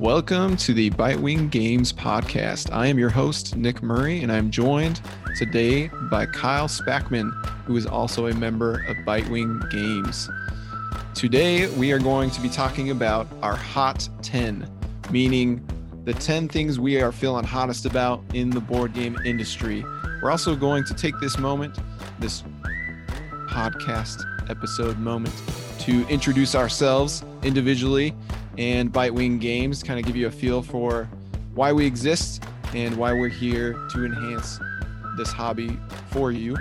Welcome to the Bitewing Games podcast. I am your host, Nick Murray, and I'm joined today by Kyle Spackman, who is also a member of Bitewing Games. Today, we are going to be talking about our Hot 10, meaning the 10 things we are feeling hottest about in the board game industry. We're also going to take this moment, this podcast episode moment, to introduce ourselves individually and Bitewing Games, kind of give you a feel for why we exist and why we're here to enhance this hobby for you.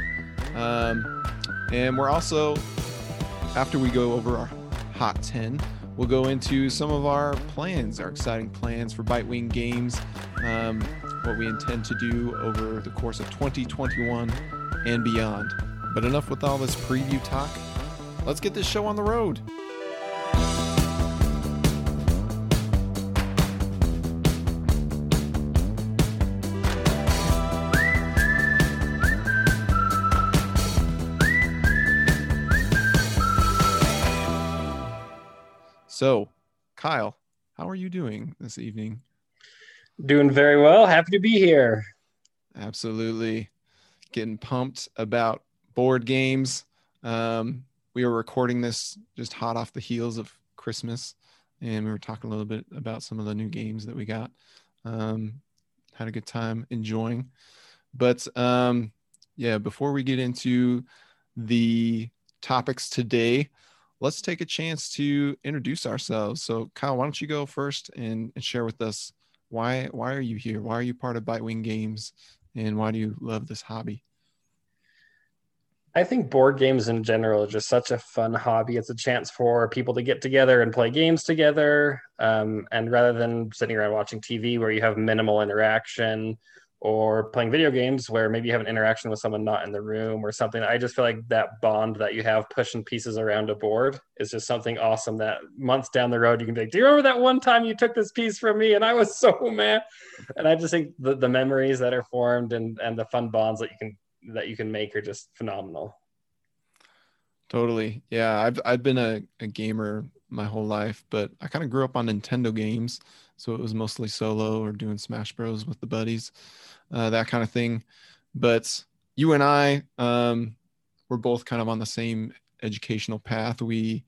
Um, and we're also, after we go over our Hot 10, we'll go into some of our plans, our exciting plans for Bitewing Games, um, what we intend to do over the course of 2021 and beyond. But enough with all this preview talk. Let's get this show on the road. So, Kyle, how are you doing this evening? Doing very well. Happy to be here. Absolutely. Getting pumped about board games. Um, we were recording this just hot off the heels of Christmas, and we were talking a little bit about some of the new games that we got. Um, had a good time enjoying. But um, yeah, before we get into the topics today, let's take a chance to introduce ourselves. So, Kyle, why don't you go first and, and share with us why why are you here? Why are you part of Bitewing Games, and why do you love this hobby? I think board games in general are just such a fun hobby. It's a chance for people to get together and play games together. Um, and rather than sitting around watching TV where you have minimal interaction, or playing video games where maybe you have an interaction with someone not in the room or something. I just feel like that bond that you have pushing pieces around a board is just something awesome that months down the road you can be like, Do you remember that one time you took this piece from me? And I was so mad. And I just think the, the memories that are formed and, and the fun bonds that you can that you can make are just phenomenal. Totally. Yeah. I've I've been a, a gamer my whole life, but I kind of grew up on Nintendo games. So it was mostly solo or doing Smash Bros with the buddies uh, that kind of thing. But you and I um, were both kind of on the same educational path. We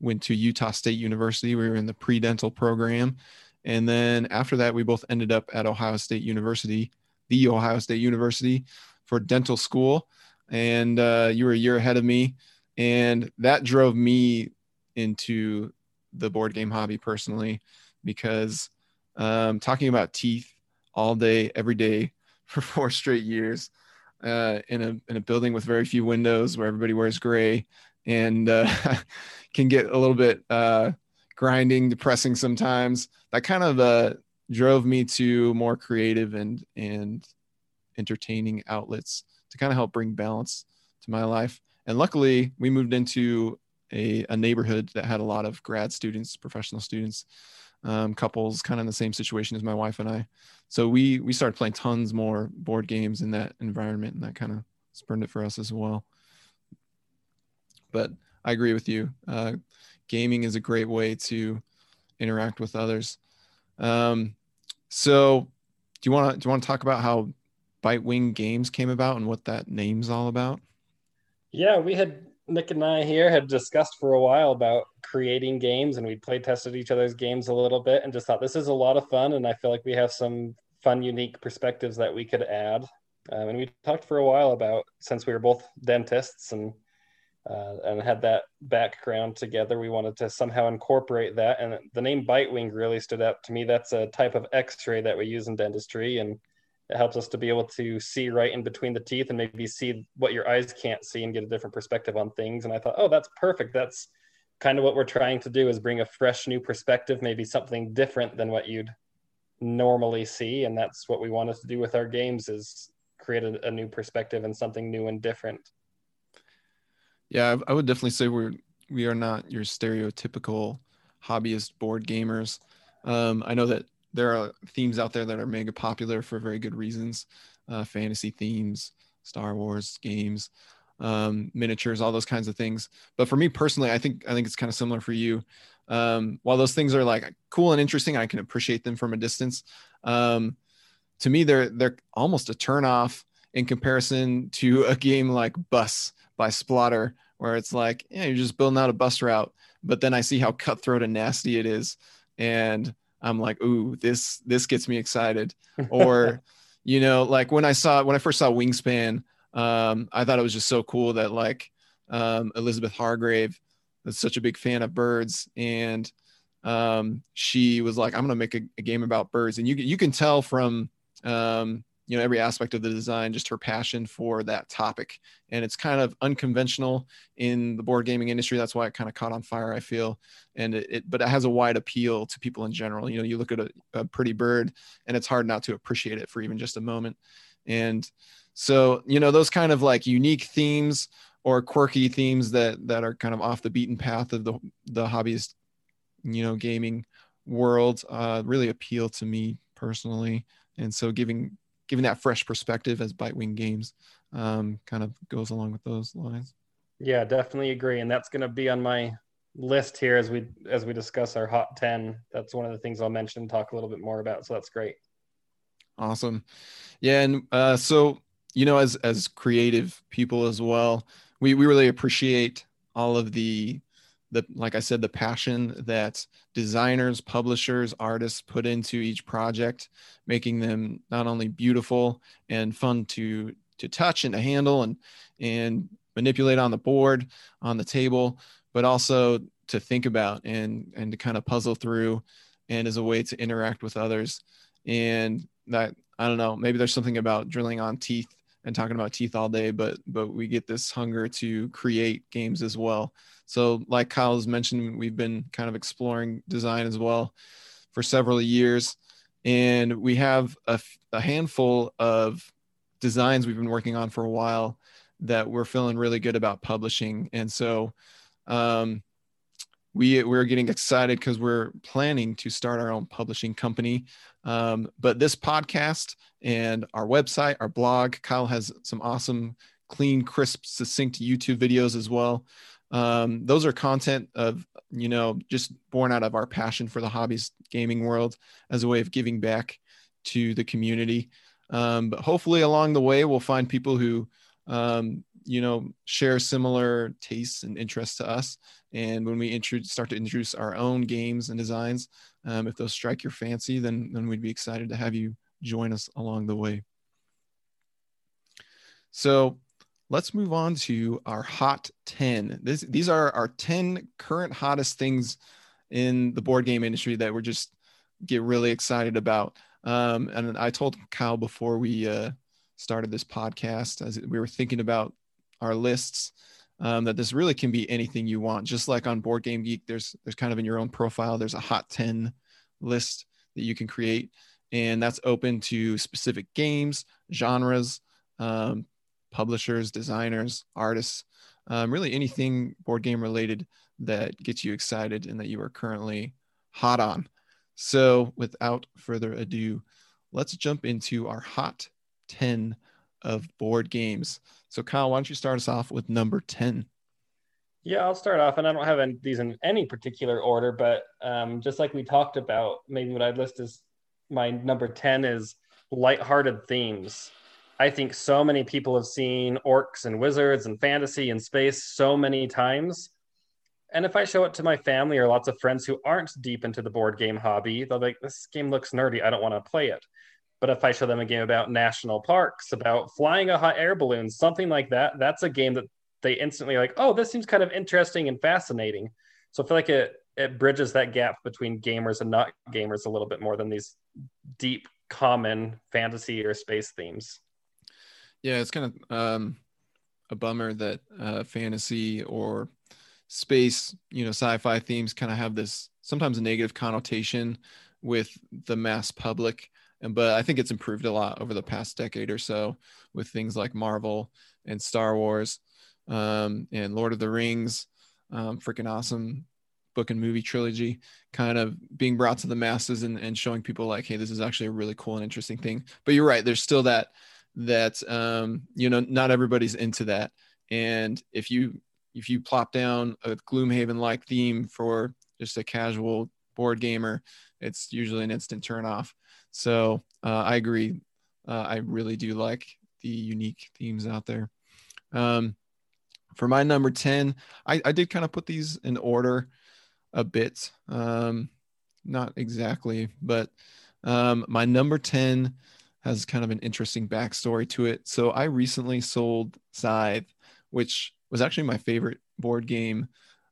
went to Utah State University. We were in the pre-dental program. And then after that, we both ended up at Ohio State University, the Ohio State University for dental school. And uh, you were a year ahead of me. And that drove me into the board game hobby personally because um, talking about teeth all day, every day for four straight years uh, in a in a building with very few windows where everybody wears gray and uh, can get a little bit uh, grinding, depressing sometimes. That kind of uh, drove me to more creative and and entertaining outlets to kind of help bring balance to my life. And luckily, we moved into a, a neighborhood that had a lot of grad students, professional students, um, couples kind of in the same situation as my wife and I. So we we started playing tons more board games in that environment, and that kind of spurned it for us as well. But I agree with you. Uh, gaming is a great way to interact with others. Um, so, do you want to do you want to talk about how Bitewing Games came about and what that name's all about? Yeah, we had Nick and I here had discussed for a while about creating games and we play tested each other's games a little bit and just thought this is a lot of fun and I feel like we have some fun, unique perspectives that we could add. Um, and we talked for a while about since we were both dentists and uh, and had that background together, we wanted to somehow incorporate that. And the name Bitewing really stood out to me. That's a type of X-ray that we use in dentistry, and it helps us to be able to see right in between the teeth and maybe see what your eyes can't see and get a different perspective on things. And I thought, oh, that's perfect. That's kind of what we're trying to do is bring a fresh new perspective, maybe something different than what you'd normally see. And that's what we wanted to do with our games is create a, a new perspective and something new and different. Yeah, I would definitely say we're we are not your stereotypical hobbyist board gamers. Um, I know that there are themes out there that are mega popular for very good reasons uh, fantasy themes star wars games um, miniatures, all those kinds of things. But for me personally, I think I think it's kind of similar for you. Um, while those things are like cool and interesting, I can appreciate them from a distance. Um, to me, they're they're almost a turnoff in comparison to a game like Bus by Splotter where it's like, yeah, you're just building out a bus route. But then I see how cutthroat and nasty it is, and I'm like, ooh, this this gets me excited. Or, you know, like when I saw when I first saw Wingspan, um, I thought it was just so cool that like um, Elizabeth Hargrave is such a big fan of birds, and um, she was like, I'm gonna make a, a, game about birds, and you you can tell from um, you know every aspect of the design just her passion for that topic. And it's kind of unconventional in the board gaming industry. That's why it kind of caught on fire i feel. And it, it but it has a wide appeal to people in general. You know you look at a, a pretty bird and it's hard not to appreciate it for even just a moment. And so you know those kind of like unique themes or quirky themes that that are kind of off the beaten path of the the hobbyist you know gaming world uh, really appeal to me personally. And so giving giving that fresh perspective as Bitewing Games um, kind of goes along with those lines. Yeah, definitely agree, and that's going to be on my list here as we as we discuss our hot 10 that's one of the things i'll mention and talk a little bit more about so that's great. Awesome. Yeah and uh, so you know as as creative people as well we we really appreciate all of the the like I said, the passion that designers, publishers, artists put into each project, making them not only beautiful and fun to to touch and to handle and and manipulate on the board, on the table, but also to think about and and to kind of puzzle through and as a way to interact with others. And that I don't know, maybe there's something about drilling on teeth and talking about teeth all day, but but we get this hunger to create games as well. So, like Kyle has mentioned, we've been kind of exploring design as well for several years, and we have a, a handful of designs we've been working on for a while that we're feeling really good about publishing. And so, um, we we're getting excited because we're planning to start our own publishing company. Um, but this podcast and our website, our blog, Kyle has some awesome, clean, crisp, succinct YouTube videos as well. Um, those are content of you know just born out of our passion for the hobbies gaming world as a way of giving back to the community. Um, but hopefully along the way we'll find people who um, you know share similar tastes and interests to us and when we introduce, start to introduce our own games and designs um, if those strike your fancy then then we'd be excited to have you join us along the way so let's move on to our hot 10 this, these are our 10 current hottest things in the board game industry that we're just get really excited about. Um, and i told kyle before we uh, started this podcast as we were thinking about our lists um, that this really can be anything you want. Just like on board game geek there's there's kind of in your own profile there's a hot 10 list that you can create. And that's open to specific games genres um, publishers designers artists um, really anything board game related that gets you excited and that you are currently hot on so without further ado let's jump into our hot 10 of board games. So, Kyle, why don't you start us off with number 10? Yeah, I'll start off, and I don't have any, these in any particular order, but um, just like we talked about, maybe what I'd list as my number 10 is lighthearted themes. I think so many people have seen orcs and wizards and fantasy and space so many times. And if I show it to my family or lots of friends who aren't deep into the board game hobby, they'll be like, this game looks nerdy. I don't want to play it. But if I show them a game about national parks, about flying a hot air balloon, something like that, that's a game that they instantly like, oh, this seems kind of interesting and fascinating. So I feel like it it bridges that gap between gamers and not gamers a little bit more than these deep common fantasy or space themes. Yeah, it's kind of um, a bummer that uh, fantasy or space, you know, sci-fi themes kind of have this sometimes negative connotation with the mass public and but I think it's improved a lot over the past decade or so with things like Marvel and Star Wars um, and Lord of the Rings, um, freaking awesome book and movie trilogy, kind of being brought to the masses and, and showing people like, hey, this is actually a really cool and interesting thing. But you're right, there's still that that um, you know not everybody's into that, And if you if you plop down a Gloomhaven like theme for just a casual board gamer, it's usually an instant turn off. So uh, I agree. Uh, I really do like the unique themes out there. Um, for my number 10, I, I did kind of put these in order a bit. Um, not exactly, but um, my number 10 has kind of an interesting backstory to it. So I recently sold Scythe, which was actually my favorite board game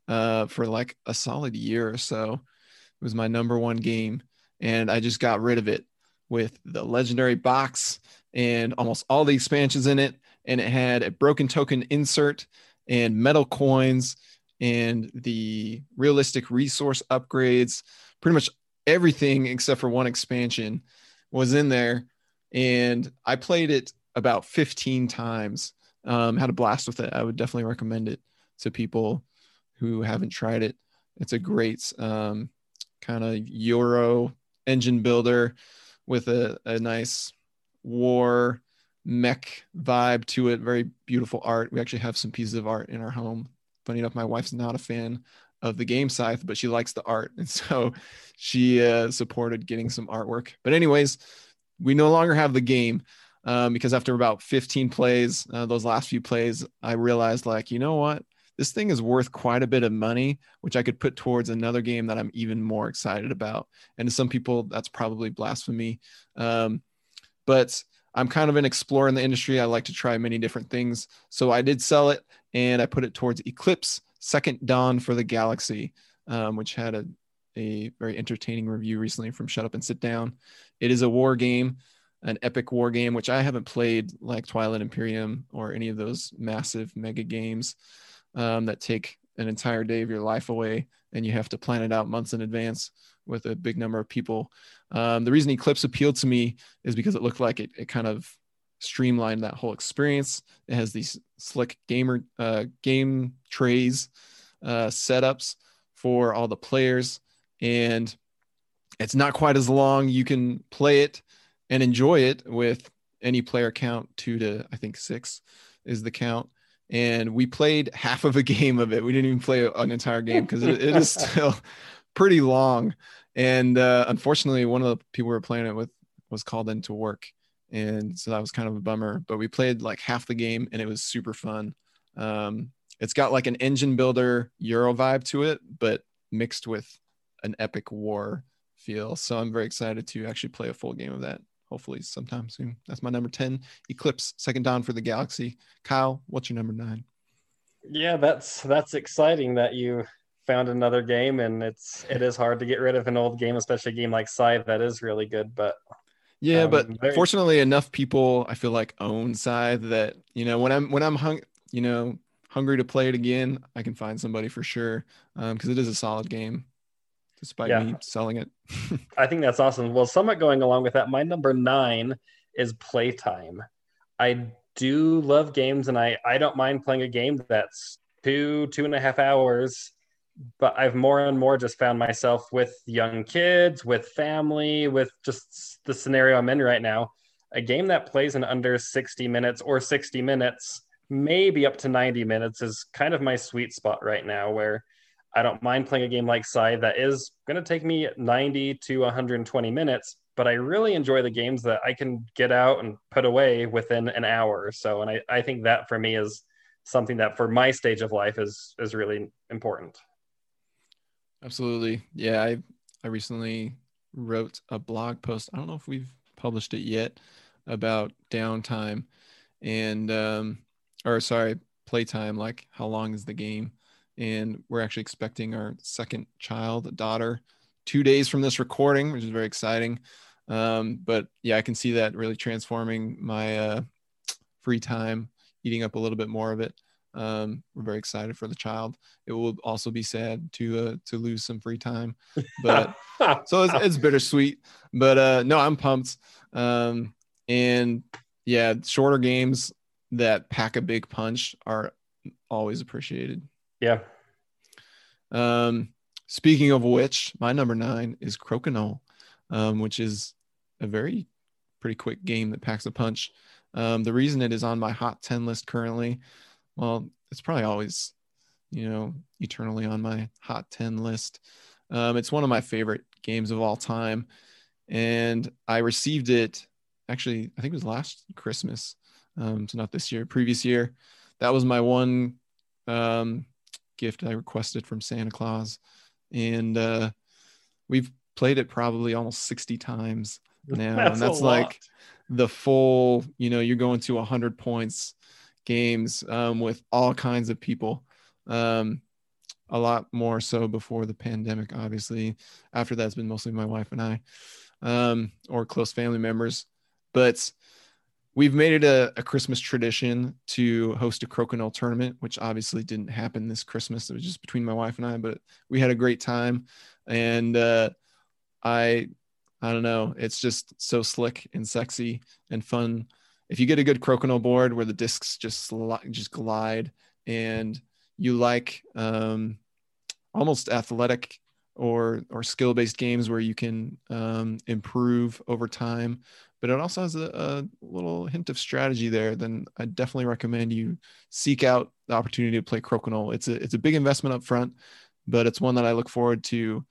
uh, for like a solid year or so. It was my number one game, and I just got rid of it with the legendary box and almost all the expansions in it. And it had a broken token insert and metal coins and the realistic resource upgrades. Pretty much everything except for one expansion was in there. And I played it about 15 times. Um, had a blast with it. I would definitely recommend it to people who haven't tried it. It's a great um, kind of Euro engine builder with a, a nice war mech vibe to it. Very beautiful art. We actually have some pieces of art in our home. Funny enough, my wife's not a fan of the game scythe, but she likes the art. And so she uh, supported getting some artwork. But, anyways, we no longer have the game um, because after about 15 plays, uh, those last few plays, I realized, like, you know what? This thing is worth quite a bit of money, which I could put towards another game that I'm even more excited about. And to some people, that's probably blasphemy. Um, but I'm kind of an explorer in the industry. I like to try many different things. So I did sell it and I put it towards Eclipse Second Dawn for the Galaxy, um, which had a, a very entertaining review recently from Shut Up and Sit Down. It is a war game, an epic war game, which I haven't played like Twilight Imperium or any of those massive mega games um, that take an entire day of your life away and you have to plan it out months in advance with a big number of people. Um, the reason Eclipse appealed to me is because it looked like it, it kind of streamlined that whole experience. It has these slick gamer uh, game trays uh, setups for all the players, and it's not quite as long. You can play it and enjoy it with any player count, two to I think six is the count. And we played half of a game of it. We didn't even play an entire game because it, it is still pretty long. And uh, unfortunately, one of the people we were playing it with was called into work. And so that was kind of a bummer. But we played like half the game and it was super fun. Um, it's got like an engine builder Euro vibe to it, but mixed with an epic war feel. So I'm very excited to actually play a full game of that hopefully sometime soon. That's my number 10. Eclipse, second dawn for the galaxy. Kyle, what's your number nine? Yeah, that's that's exciting that you found another game, and it's it is hard to get rid of an old game, especially a game like Scythe that is really good. But yeah, um, but very... fortunately, enough people I feel like own Scythe that you know when I'm when I'm hung you know hungry to play it again, I can find somebody for sure because um, it is a solid game, despite yeah. me selling it. I think that's awesome. Well, somewhat going along with that, my number nine is playtime. I do love games, and I I don't mind playing a game that's two two and a half hours but I've more and more just found myself with young kids, with family, with just the scenario I'm in right now. A game that plays in under 60 minutes or 60 minutes, maybe up to 90 minutes, is kind of my sweet spot right now, where I don't mind playing a game like Scythe that is going to take me 90 to 120 minutes, but I really enjoy the games that I can get out and put away within an hour or so. And I, I think that for me is something that for my stage of life is is really important. Absolutely. Yeah, I I recently wrote a blog post. I don't know if we've published it yet about downtime and um or sorry, playtime, like how long is the game? And we're actually expecting our second child, a daughter, two days from this recording, which is very exciting. Um, but yeah, I can see that really transforming my uh, free time, eating up a little bit more of it. Um, we're very excited for the child. It will also be sad to uh, to lose some free time, but so it's, it's bittersweet. But uh, no, I'm pumped. Um, and yeah, shorter games that pack a big punch are always appreciated. Yeah. Um, speaking of which, my number nine is Crokinole, um, which is a very pretty quick game that packs a punch. Um, the reason it is on my hot 10 list currently well, it's probably always, you know, eternally on my hot 10 list. Um, it's one of my favorite games of all time. And I received it actually, I think it was last Christmas. Um, so not this year, previous year. That was my one um, gift I requested from Santa Claus. And uh, we've played it probably almost 60 times now. that's and that's like the full, you know, you're going to 100 points games um, with all kinds of people. Um, a lot more so before the pandemic, obviously. After that, it's been mostly my wife and I, um, or close family members. But we've made it a, a, Christmas tradition to host a crokinole tournament, which obviously didn't happen this Christmas. It was just between my wife and I, but we had a great time. And uh, I, I don't know, it's just so slick and sexy and fun if you get a good crokinole board where the discs just just glide and you like um, almost athletic or or skill based games where you can um, improve over time, but it also has a, a, little hint of strategy there. Then I definitely recommend you seek out the opportunity to play crokinole. It's a it's a big investment up front, but it's one that I look forward to,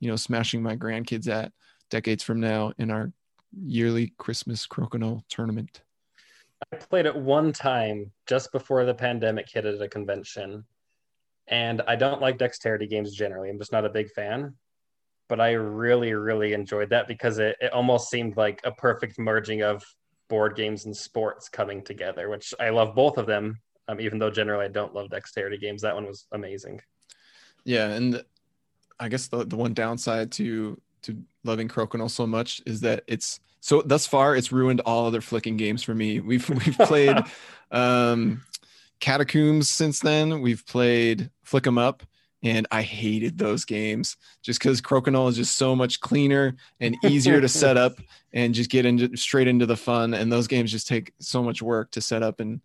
you know, smashing my grandkids at decades from now in our yearly Christmas crokinole tournament. I played it one time just before the pandemic hit at a convention. And I don't like dexterity games generally. I'm just not a big fan. But I really, really enjoyed that because it, it almost seemed like a perfect merging of board games and sports coming together, which I love both of them. Um, even though generally I don't love dexterity games, that one was amazing. Yeah, and I guess the, the one downside to to loving Crokinole so much is that it's so thus far it's ruined all other flicking games for me. We've we've played um, Catacombs since then. We've played Flick 'em Up, and I hated those games just because Crokinole is just so much cleaner and easier to set up and just get into straight into the fun. And those games just take so much work to set up and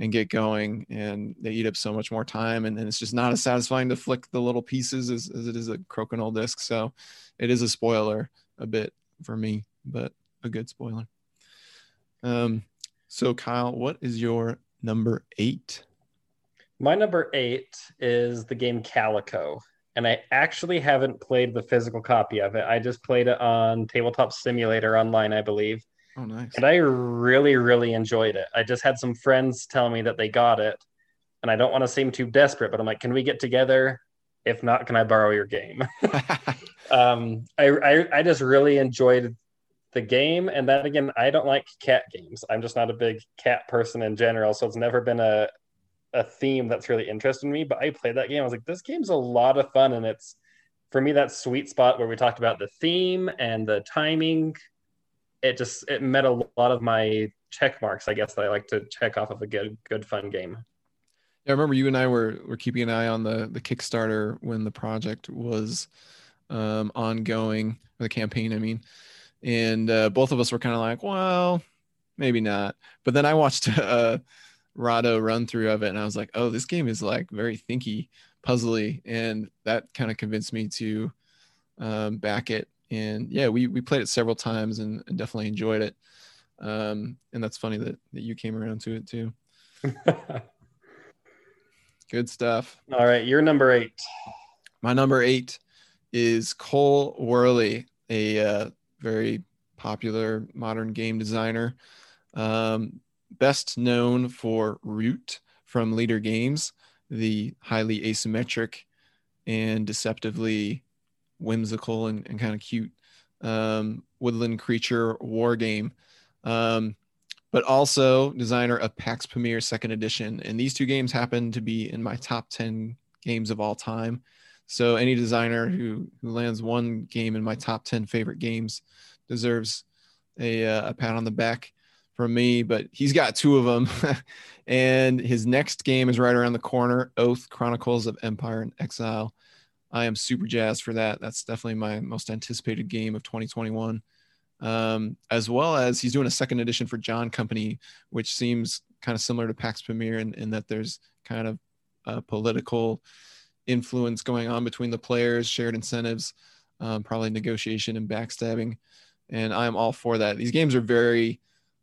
and get going, and they eat up so much more time. And then it's just not as satisfying to flick the little pieces as, as it is a Crokinole disc. So it is a spoiler a bit for me, but a good spoiler. Um, so Kyle, what is your number eight? My number eight is the game Calico. And I actually haven't played the physical copy of it. I just played it on Tabletop Simulator online, I believe. Oh, nice. And I really, really enjoyed it. I just had some friends tell me that they got it. And I don't want to seem too desperate, but I'm like, can we get together? If not, can I borrow your game? um, I, I, I just really enjoyed the game and then again i don't like cat games i'm just not a big cat person in general so it's never been a a theme that's really interested me but i played that game i was like this game's a lot of fun and it's for me that sweet spot where we talked about the theme and the timing it just it met a lot of my check marks i guess that i like to check off of a good good fun game yeah, I remember you and I were were keeping an eye on the the Kickstarter when the project was um, ongoing, the campaign. I mean, and uh, both of us were kind of like, well, maybe not. But then I watched a Rahdo run through of it, and I was like, oh, this game is like very thinky, puzzly, and that kind of convinced me to um, back it. And yeah, we we played it several times and, and definitely enjoyed it. Um, and that's funny that, that you came around to it too. Good stuff. All right, your number eight. My number eight is Cole Wehrle, a uh, very popular modern game designer. Um, best known for Root from Leder Games, the highly asymmetric and deceptively whimsical and, and kind of cute um, woodland creature war game. Um, but also designer of Pax Pamir Second Edition. And these two games happen to be in my top 10 games of all time. So any designer who who lands one game in my top 10 favorite games deserves a, uh, a pat on the back from me, but he's got two of them. and his next game is right around the corner Oath Chronicles of Empire and Exile. I am super jazzed for that. That's definitely my most anticipated game of 2021. Um, as well as he's doing a second edition for John Company, which seems kind of similar to Pax Pamir in, in that there's kind of a political influence going on between the players, shared incentives, um, probably negotiation and backstabbing. And I'm all for that. These games are very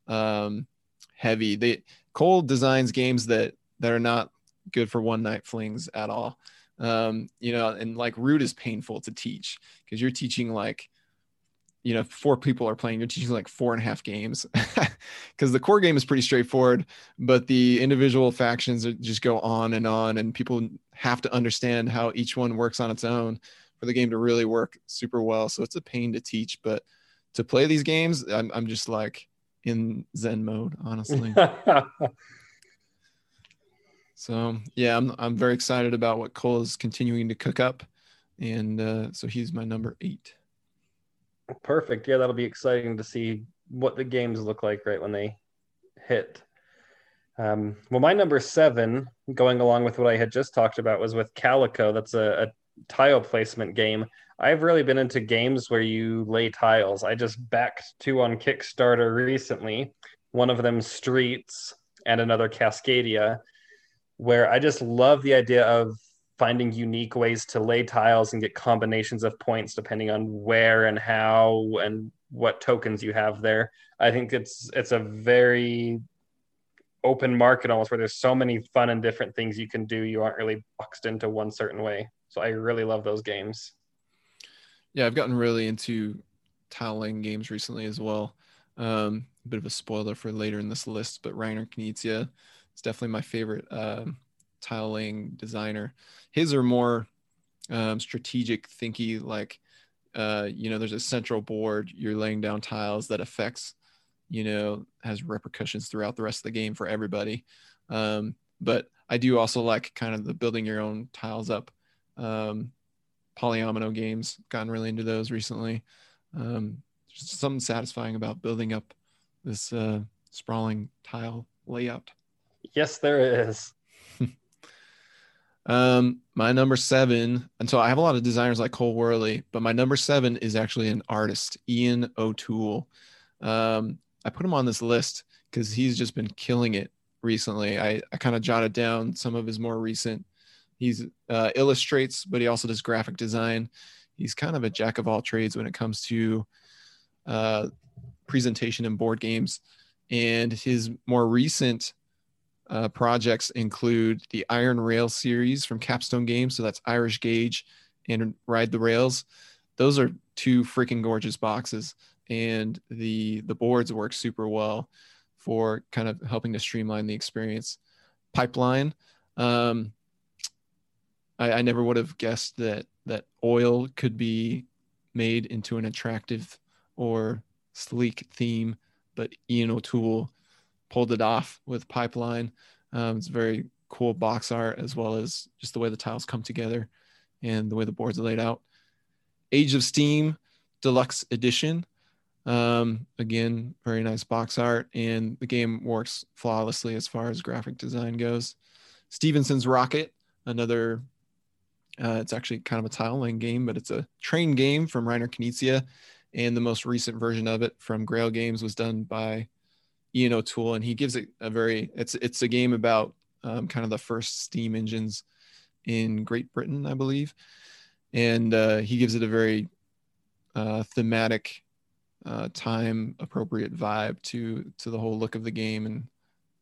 um, heavy. They Cole designs games that that are not good for one night flings at all. Um, you know, and like root is painful to teach because you're teaching like you know four people are playing you're teaching like four and a half games because the core game is pretty straightforward but the individual factions just go on and on and people have to understand how each one works on its own for the game to really work super well so it's a pain to teach but to play these games i'm, I'm just like in zen mode honestly so yeah I'm, I'm very excited about what cole is continuing to cook up and uh, so he's my number eight Perfect. Yeah, that'll be exciting to see what the games look like right when they hit. Um, well, my number seven, going along with what I had just talked about, was with Calico. That's a, a tile placement game. I've really been into games where you lay tiles. I just backed two on Kickstarter recently. One of them Streets and another Cascadia, where I just love the idea of finding unique ways to lay tiles and get combinations of points depending on where and how and what tokens you have there. I think it's it's a very open market almost where there's so many fun and different things you can do. You aren't really boxed into one certain way. So I really love those games. Yeah, I've gotten really into tiling games recently as well. Um, a bit of a spoiler for later in this list, but Reiner Knizia is definitely my favorite um, tiling designer. His are more um, strategic thinky, like uh, you know, there's a central board. You're laying down tiles that affects, you know, has repercussions throughout the rest of the game for everybody. Um, but I do also like kind of the building your own tiles up. Um, polyomino games, gotten really into those recently. Um, just something satisfying about building up this uh, sprawling tile layout. Yes, there is. Um, my number seven, and so I have a lot of designers like Cole Wehrle, but my number seven is actually an artist, Ian O'Toole. Um, I put him on this list because he's just been killing it recently. I, I kind of jotted down some of his more recent. He's uh, illustrates, but he also does graphic design. He's kind of a jack of all trades when it comes to uh, presentation and board games. And his more recent uh, projects include the Iron Rail series from Capstone Games. So that's Irish Gauge and Ride the Rails. Those are two freaking gorgeous boxes, and the the boards work super well for kind of helping to streamline the experience. Pipeline. Um, I, I never would have guessed that that oil could be made into an attractive or sleek theme, but Ian O'Toole pulled it off with Pipeline. Um, it's very cool box art as well as just the way the tiles come together and the way the boards are laid out. Age of Steam Deluxe Edition. Um, again, very nice box art, and the game works flawlessly as far as graphic design goes. Stephenson's Rocket, another. Uh, it's actually kind of a tile laying game, but it's a train game from Reiner Knizia, and the most recent version of it from Grail Games was done by Ian O'Toole, and he gives it a very it's it's a game about um, kind of the first steam engines in Great Britain, I believe, and uh, he gives it a very uh, thematic, uh, time appropriate vibe to to the whole look of the game, and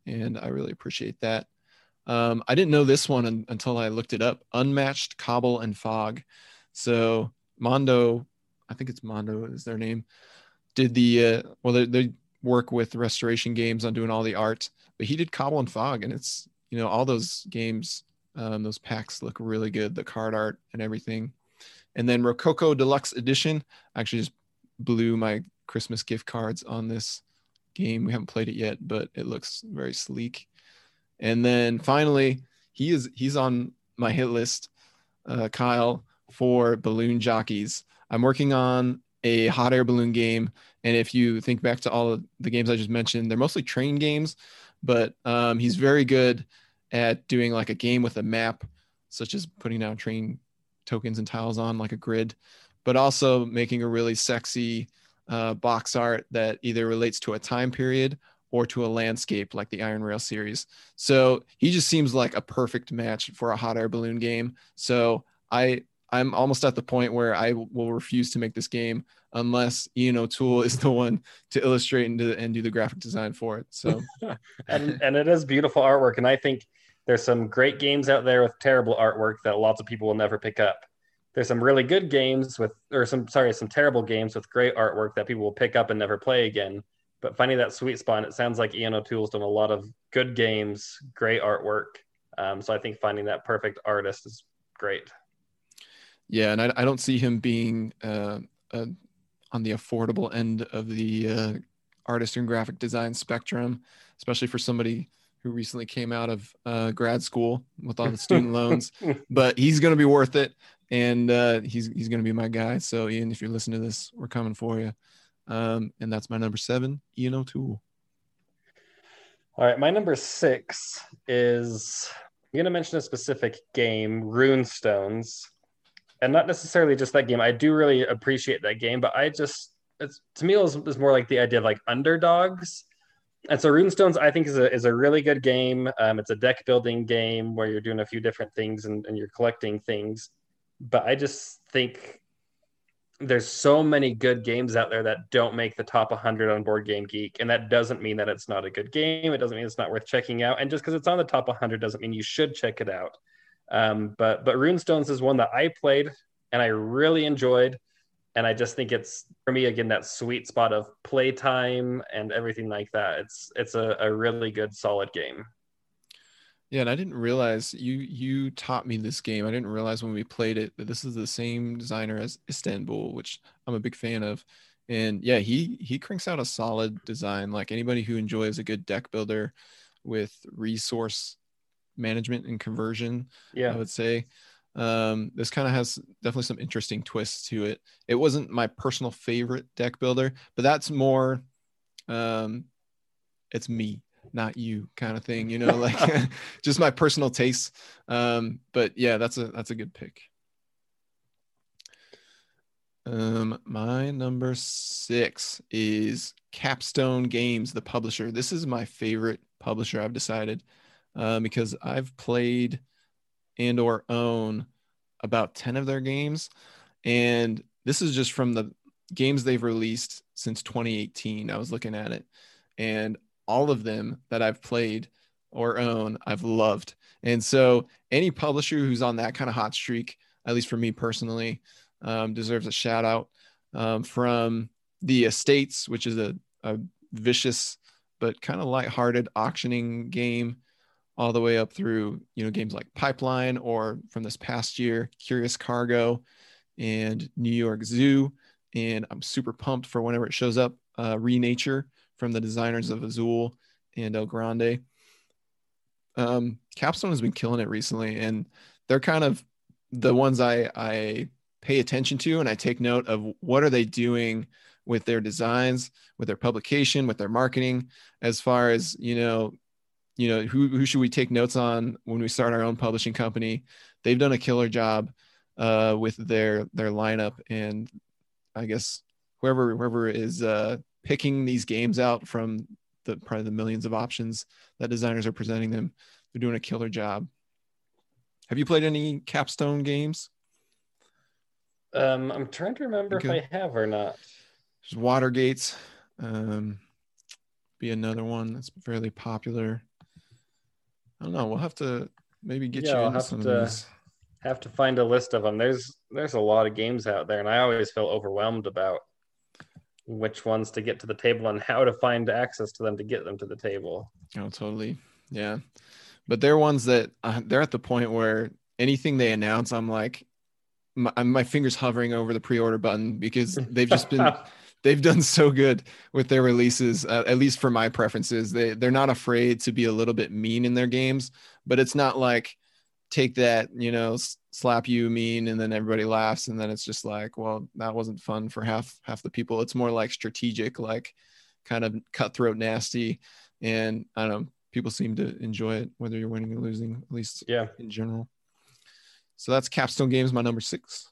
and I really appreciate that. Um, I didn't know this one un- until I looked it up. Unmatched Cobble and Fog. So Mondo, I think it's Mondo is their name. Did the uh, well they, they work with restoration games on doing all the art, but he did Cobble and Fog, and it's you know all those games, um, those packs look really good, the card art and everything. And then Rococo Deluxe Edition I actually just blew my Christmas gift cards on this game. We haven't played it yet, but it looks very sleek. And then finally, he is he's on my hit list, uh, Kyle, for balloon jockeys. I'm working on a hot air balloon game and if you think back to all of the games I just mentioned, they're mostly train games, but um, he's very good at doing like a game with a map, such as putting down train tokens and tiles on like a grid, but also making a really sexy uh, box art that either relates to a time period or to a landscape like the Iron Rail series. So he just seems like a perfect match for a hot air balloon game. So I I'm almost at the point where I will refuse to make this game unless Ian O'Toole is the one to illustrate and do, and do the graphic design for it. So, and, and it is beautiful artwork. And I think there's some great games out there with terrible artwork that lots of people will never pick up. There's some really good games with, or some, sorry, some terrible games with great artwork that people will pick up and never play again. But finding that sweet spot, And it sounds like Ian O'Toole's done a lot of good games, great artwork. Um, so I think finding that perfect artist is great. Yeah, and I, I don't see him being uh, uh, on the affordable end of the uh, artist and graphic design spectrum, especially for somebody who recently came out of uh, grad school with all the student loans. But he's going to be worth it, and uh, he's he's going to be my guy. So Ian, if you're listening to this, we're coming for you. Um, and that's my number seven, Ian O'Toole. All right, my number six is I'm going to mention a specific game, Runestones, and not necessarily just that game. I do really appreciate that game, but I just it's to me was more like the idea of like underdogs and so runestones i think is a, is a really good game um, it's a deck building game where you're doing a few different things and, and you're collecting things but i just think there's so many good games out there that don't make the top 100 on board game geek and that doesn't mean that it's not a good game it doesn't mean it's not worth checking out and just because it's on the top 100 doesn't mean you should check it out um, but but runestones is one that i played and i really enjoyed and I just think it's for me again that sweet spot of playtime and everything like that. It's it's a, a really good solid game. Yeah, and I didn't realize you you taught me this game. I didn't realize when we played it that this is the same designer as Istanbul, which I'm a big fan of. And yeah, he he cranks out a solid design. Like anybody who enjoys a good deck builder with resource management and conversion, yeah, I would say um, this kind of has definitely some interesting twists to it. It wasn't my personal favorite deck builder, but that's more, um, it's me, not you kind of thing, you know, like just my personal taste. Um, but yeah, that's a, that's a good pick. Um, my number six is Capstone Games, the publisher. This is my favorite publisher. I've decided um, because I've played and or own about 10 of their games and this is just from the games they've released since 2018 i was looking at it and all of them that i've played or own i've loved and so any publisher who's on that kind of hot streak at least for me personally um, deserves a shout out um, from the estates which is a, a vicious but kind of lighthearted auctioning game all the way up through you know games like Pipeline or from this past year Curious Cargo and New York Zoo. And I'm super pumped for whenever it shows up. Uh, Renature from the designers of Azul and El Grande. Um, Capstone has been killing it recently, and they're kind of the ones I I pay attention to, and I take note of what are they doing with their designs, with their publication, with their marketing, as far as you know you know who who should we take notes on when we start our own publishing company they've done a killer job uh, with their their lineup and i guess whoever whoever is uh, picking these games out from the probably the millions of options that designers are presenting them they're doing a killer job have you played any capstone games um, i'm trying to remember if i have or not there's watergates um, be another one that's fairly popular I don't know. We'll have to maybe get yeah, you into some to, of these. Have to find a list of them. There's there's a lot of games out there, and I always feel overwhelmed about which ones to get to the table and how to find access to them to get them to the table. Oh, totally. Yeah, but they're ones that uh, they're at the point where anything they announce, I'm like, my, my fingers hovering over the pre-order button because they've just been they've done so good with their releases uh, at least for my preferences they they're not afraid to be a little bit mean in their games but it's not like take that you know slap you mean and then everybody laughs and then it's just like well that wasn't fun for half half the people. It's more like strategic like kind of cutthroat nasty and i don't know people seem to enjoy it whether you're winning or losing at least yeah. in general. So that's capstone games my number six.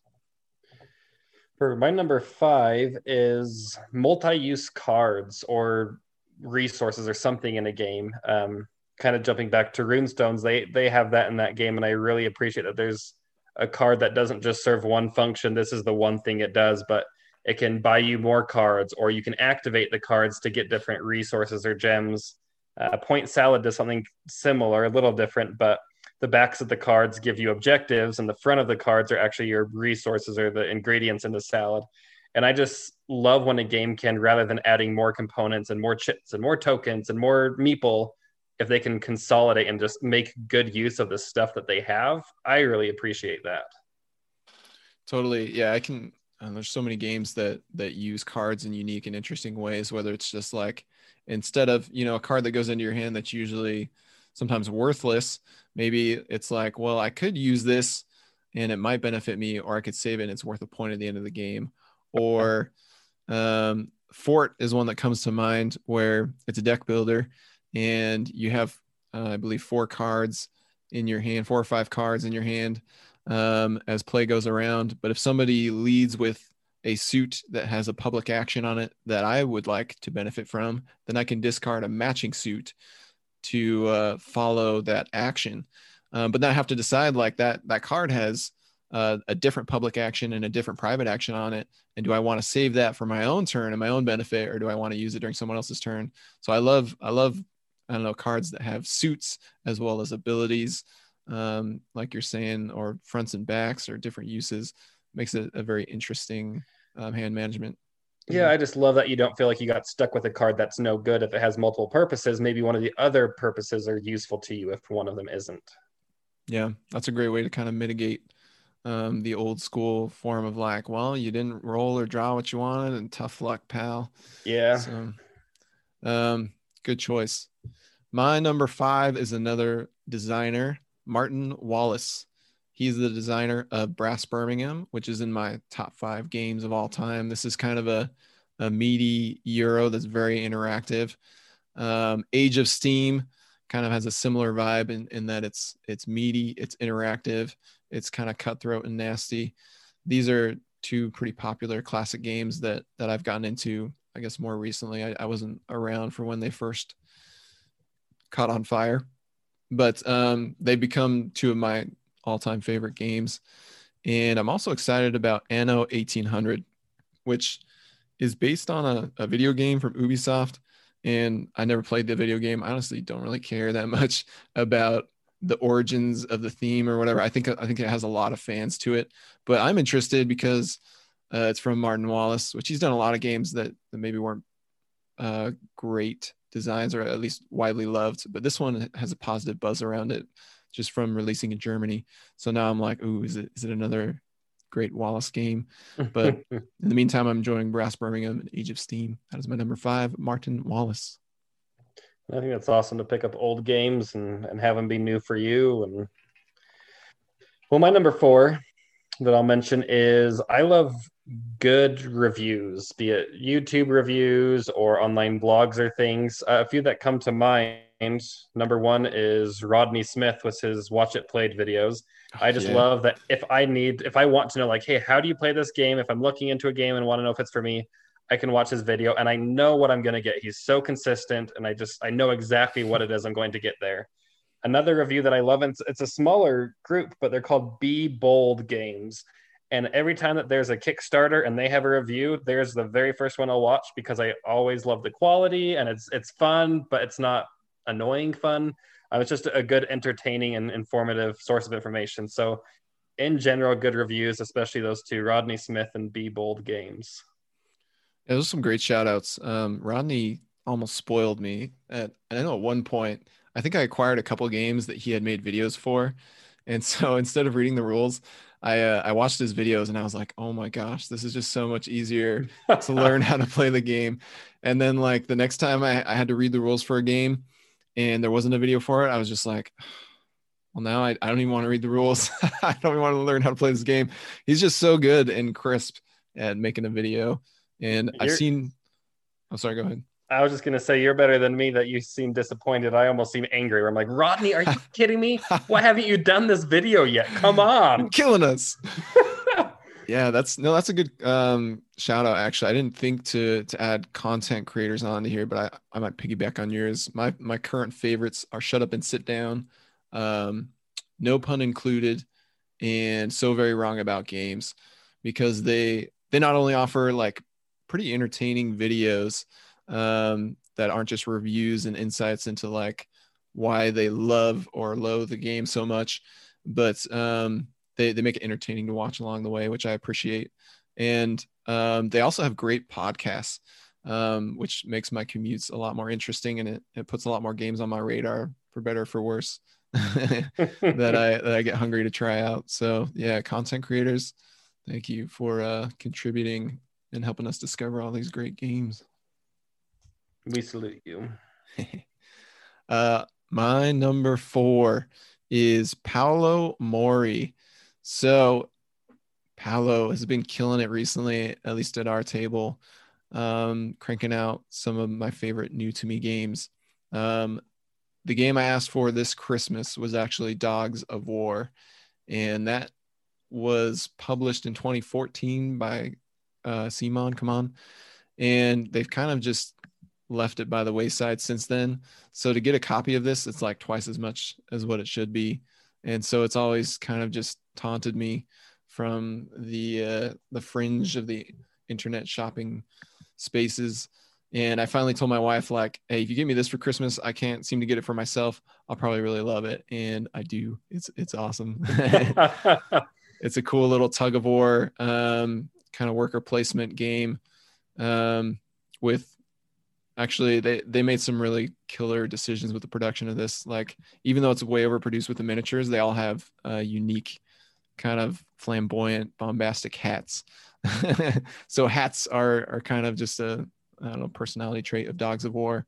For my number five is multi-use cards or resources or something in a game. Um, kind of jumping back to runestones, they they have that in that game, and I really appreciate that there's a card that doesn't just serve one function. This is the one thing it does, but it can buy you more cards, or you can activate the cards to get different resources or gems. Uh, point salad does something similar, a little different, but the backs of the cards give you objectives, and the front of the cards are actually your resources or the ingredients in the salad. And I just love when a game can, rather than adding more components and more chips and more tokens and more meeple, if they can consolidate and just make good use of the stuff that they have. I really appreciate that. Totally. Yeah, I can. Uh, there's so many games that that use cards in unique and interesting ways. Whether it's just like instead of you know a card that goes into your hand that's usually sometimes worthless, maybe it's like, well, I could use this and it might benefit me, or I could save it and it's worth a point at the end of the game or um, Fort is one that comes to mind where it's a deck builder and you have, uh, I believe, four cards in your hand, four or five cards in your hand um, as play goes around. But if somebody leads with a suit that has a public action on it that I would like to benefit from, then I can discard a matching suit to uh, follow that action. Um, but then I have to decide like that that card has uh, a different public action and a different private action on it and do i want to save that for my own turn and my own benefit or do i want to use it during someone else's turn so i love i love i don't know cards that have suits as well as abilities um, like you're saying or fronts and backs or different uses makes it a very interesting um, hand management yeah, I just love that you don't feel like you got stuck with a card that's no good if it has multiple purposes. Maybe one of the other purposes are useful to you if one of them isn't. Yeah, that's a great way to kind of mitigate um, the old school form of like, well, you didn't roll or draw what you wanted, and tough luck, pal. Yeah. So, um, good choice. My number five is another designer, Martin Wallace. He's the designer of Brass Birmingham, which is in my top five games of all time. This is kind of a, a meaty Euro that's very interactive. Um, Age of Steam kind of has a similar vibe in, in that it's it's meaty, it's interactive, it's kind of cutthroat and nasty. These are two pretty popular classic games that that I've gotten into. I guess more recently. I, I wasn't around for when they first caught on fire, but um, they become two of my all-time favorite games. And I'm also excited about Anno 1800, which is based on a, a video game from Ubisoft. And I never played the video game. I honestly don't really care that much about the origins of the theme or whatever. I think I think it has a lot of fans to it, but I'm interested because uh, it's from Martin Wallace, which he's done a lot of games that, that maybe weren't uh, great designs or at least widely loved, but this one has a positive buzz around it just from releasing in Germany. So now I'm like, ooh, is it is it another great Wallace game? But in the meantime, I'm enjoying Brass Birmingham and Age of Steam. That is my number five, Martin Wallace. I think that's awesome to pick up old games and, and have them be new for you. And well, my number four that I'll mention is I love good reviews, be it YouTube reviews or online blogs or things. Uh, a few that come to mind. Number one is Rodney Smith with his Watch It Played videos. I just yeah. love that if I need, if I want to know, like, hey, how do you play this game? If I'm looking into a game and want to know if it's for me, I can watch his video and I know what I'm going to get. He's so consistent and I just I know exactly what it is I'm going to get there. Another review that I love and it's, it's a smaller group but they're called Be Bold Games. And every time that there's a Kickstarter and they have a review, there's the very first one I'll watch because I always love the quality and it's it's fun, but it's not annoying fun. Uh, it's just a good, entertaining, and informative source of information. So, in general, good reviews, especially those two, Rodney Smith and Be Bold Games. Yeah, those are some great shout outs. Um, Rodney almost spoiled me. At, I know at one point, I think I acquired a couple games that he had made videos for. And so instead of reading the rules, I, uh, I watched his videos and I was like, oh my gosh, this is just so much easier to learn how to play the game. And then, like, the next time I, I had to read the rules for a game and there wasn't a video for it, I was just like, well, now I, I don't even want to read the rules. I don't even want to learn how to play this game. He's just so good and crisp at making a video. And you're, I've seen. I'm oh, sorry. Go ahead. I was just gonna say you're better than me. That you seem disappointed. I almost seem angry. Where I'm like, Rodney, are you kidding me? Why haven't you done this video yet? Come on, You're killing us. yeah, that's no, that's a good um, shout out. Actually, I didn't think to to add content creators onto here, but I I might piggyback on yours. My my current favorites are Shut Up and Sit Down, um, no pun included, and So Very Wrong About Games, because they they not only offer like pretty entertaining videos. Um, that aren't just reviews and insights into like why they love or loathe the game so much, but um, they they make it entertaining to watch along the way, which I appreciate. And um, they also have great podcasts, um, which makes my commutes a lot more interesting, and it, it puts a lot more games on my radar for better or for worse that I that I get hungry to try out. So yeah, content creators, thank you for uh, contributing and helping us discover all these great games. We salute you. uh, my number four is Paolo Mori. So Paolo has been killing it recently, at least at our table, um, cranking out some of my favorite new to me games. Um, the game I asked for this Christmas was actually Dogs of War, and that was published in 2014 by uh. CMON, and they've kind of just left it by the wayside since then. So to get a copy of this, it's like twice as much as what it should be, and so it's always kind of just taunted me from the uh, the fringe of the internet shopping spaces and I finally told my wife, like, hey, if you give me this for Christmas, I can't seem to get it for myself. I'll probably really love it. And I do. It's it's awesome. it's a cool little tug of war um, kind of worker placement game um, with actually they they made some really killer decisions with the production of this like even though it's way overproduced with the miniatures they all have uh, unique kind of flamboyant bombastic hats so hats are are kind of just a I don't know personality trait of Dogs of War.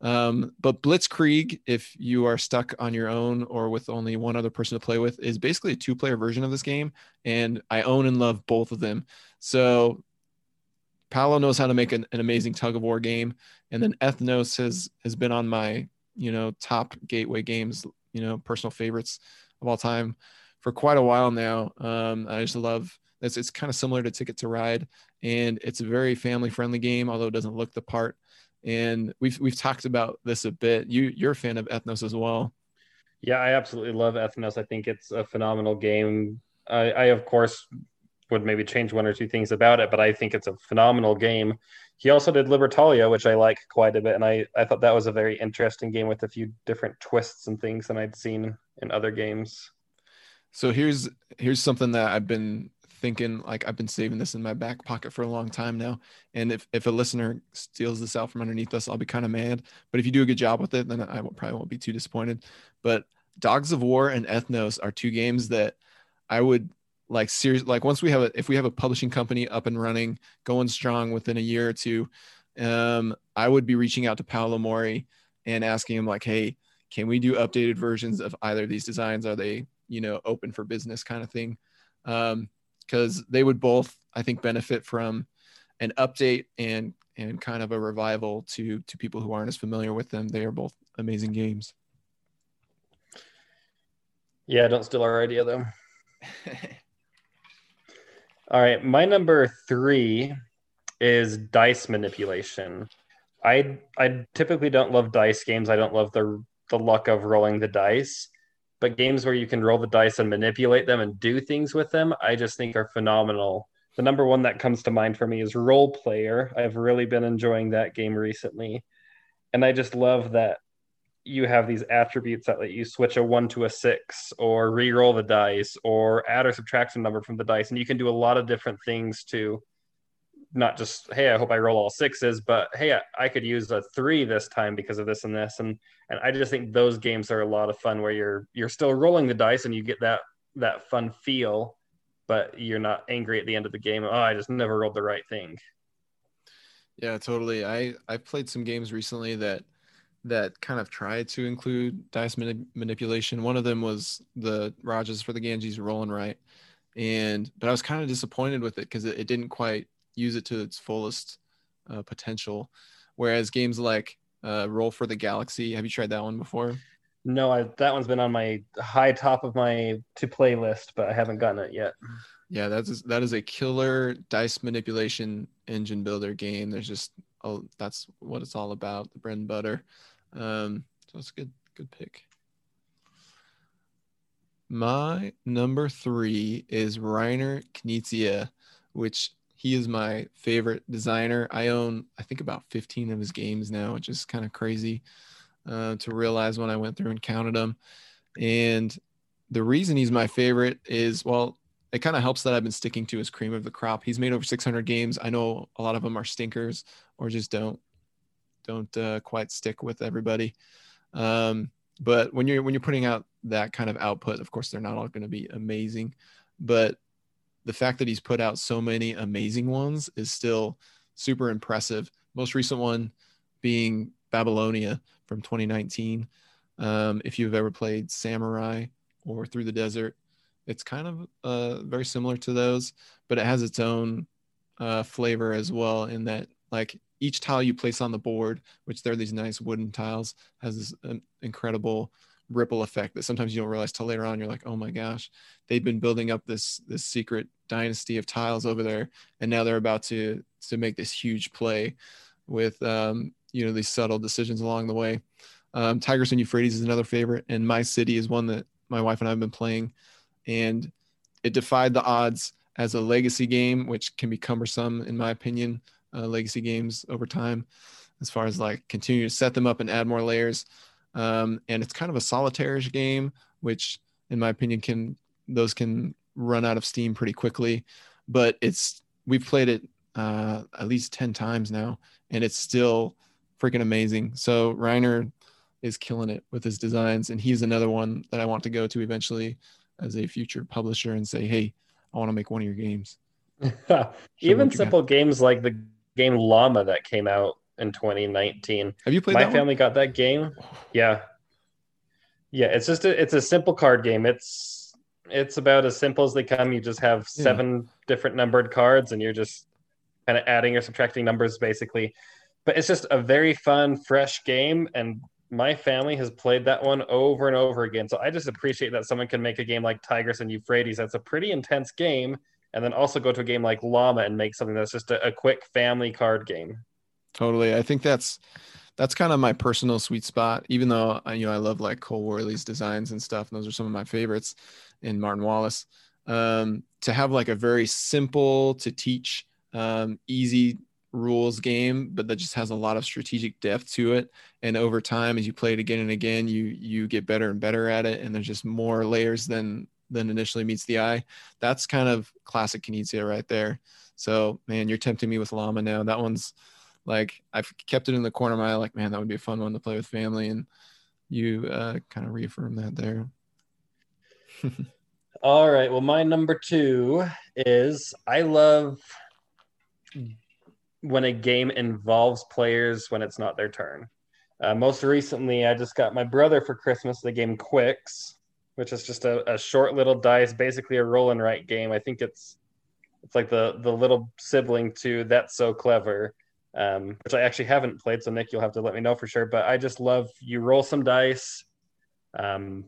Um, but Blitzkrieg, if you are stuck on your own or with only one other person to play with, is basically a two-player version of this game, and I own and love both of them. So Paolo knows how to make an, an amazing tug of war game, and then Ethnos has has been on my you know top gateway games, you know personal favorites of all time for quite a while now. Um, I just love it's, it's kind of similar to Ticket to Ride, and it's a very family friendly game, although it doesn't look the part. And we've we've talked about this a bit. You you're a fan of Ethnos as well. Yeah, I absolutely love Ethnos. I think it's a phenomenal game. I, I of course would maybe change one or two things about it, but I think it's a phenomenal game. He also did Libertalia, which I like quite a bit, and I, I thought that was a very interesting game with a few different twists and things than I'd seen in other games. So here's here's something that I've been thinking like I've been saving this in my back pocket for a long time now. And if, if a listener steals this out from underneath us, I'll be kind of mad. But if you do a good job with it, then I probably won't be too disappointed. But Dogs of War and Ethnos are two games that I would like serious like once we have a if we have a publishing company up and running, going strong within a year or two, um, I would be reaching out to Paolo Mori and asking him like, hey, can we do updated versions of either of these designs? Are they, you know, open for business kind of thing? Um, because they would both, I think, benefit from an update and and kind of a revival to to people who aren't as familiar with them. They are both amazing games. Yeah, don't steal our idea though. All right, my number three is dice manipulation. I I typically don't love dice games. I don't love the the luck of rolling the dice but games where you can roll the dice and manipulate them and do things with them, I just think are phenomenal. The number one that comes to mind for me is Roll Player. I've really been enjoying that game recently. And I just love that you have these attributes that let you switch a one to a six or re-roll the dice or add or subtract a number from the dice. And you can do a lot of different things to not just hey i hope i roll all sixes but hey I, I, could use a three this time because of this and this. And and i just think those games are a lot of fun where you're you're still rolling the dice and you get that that fun feel but you're not angry at the end of the game. Oh i just never rolled the right thing. Yeah totally. I i've played some games recently that that kind of tried to include dice mani- manipulation one of them was the rajas for the ganges rolling right and but i was kind of disappointed with it because it, it didn't quite use it to its fullest uh, potential. Whereas games like uh, Roll for the Galaxy, have you tried that one before? No, I, that one's been on my high top of my to play list, but I haven't gotten it yet. Yeah, that's that is a killer dice manipulation engine builder game. There's just oh, that's what it's all about, the bread and butter. Um, so it's a good good pick. My number three is Reiner Knizia, which he is my favorite designer. I own, I think, about 15 of his games now, which is kind of crazy uh, to realize when I went through and counted them. And the reason he's my favorite is, well, it kind of helps that I've been sticking to his cream of the crop. He's made over 600 games. I know a lot of them are stinkers or just don't don't uh, quite stick with everybody. Um, but when you're when you're putting out that kind of output, of course, they're not all going to be amazing. But the fact that he's put out so many amazing ones is still super impressive. Most recent one being Babylonia from 2019. Um, if you've ever played Samurai or Through the Desert, it's kind of uh, very similar to those, but it has its own uh, flavor as well. In that, like each tile you place on the board, which they're these nice wooden tiles, has this um, incredible ripple effect that sometimes you don't realize till later on. You're like, oh my gosh, they've been building up this this secret dynasty of tiles over there, and now they're about to to make this huge play with um, you know these subtle decisions along the way. Um, Tigris and Euphrates is another favorite, and My City is one that my wife and I have been playing, and it defied the odds as a legacy game, which can be cumbersome in my opinion. Uh, legacy games over time, as far as like continue to set them up and add more layers. Um, and it's kind of a solitaire game, which in my opinion can those can run out of steam pretty quickly. But it's we've played it uh, at least ten times now, and it's still freaking amazing. So Reiner is killing it with his designs, and he's another one that I want to go to eventually as a future publisher and say, hey, I want to make one of your games. Even simple games like the game Llama that came out in 2019. Have you played? My family one? got that game. Yeah, yeah. It's just a, it's a simple card game. It's it's about as simple as they come. You just have hmm. seven yeah. different numbered cards, and you're just kind of adding or subtracting numbers, basically. But it's just a very fun, fresh game, and my family has played that one over and over again. So I just appreciate that someone can make a game like Tigris and Euphrates. That's a pretty intense game, and then also go to a game like Llama and make something that's just a, a quick family card game. Totally. I think that's that's kind of my personal sweet spot. Even though you know I love like Cole Wehrle's designs and stuff, and those are some of my favorites in Martin Wallace. Um, to have like a very simple to teach, um, easy rules game, but that just has a lot of strategic depth to it. And over time, as you play it again and again, you you get better and better at it, and there's just more layers than than initially meets the eye. That's kind of classic Knizia right there. So man, you're tempting me with Llama now. That one's like I've kept it in the corner of my eye, like, man, that would be a fun one to play with family. And you uh, kind of reaffirm that there. All right. Well, my number two is I love when a game involves players when it's not their turn. Uh, most recently, I just got my brother for Christmas the game Qwixx, which is just a, a short little dice, basically a roll and write game. I think it's it's like the the little sibling to That's So Clever um, which I actually haven't played. So Nick, you'll have to let me know for sure. But I just love you roll some dice. Um,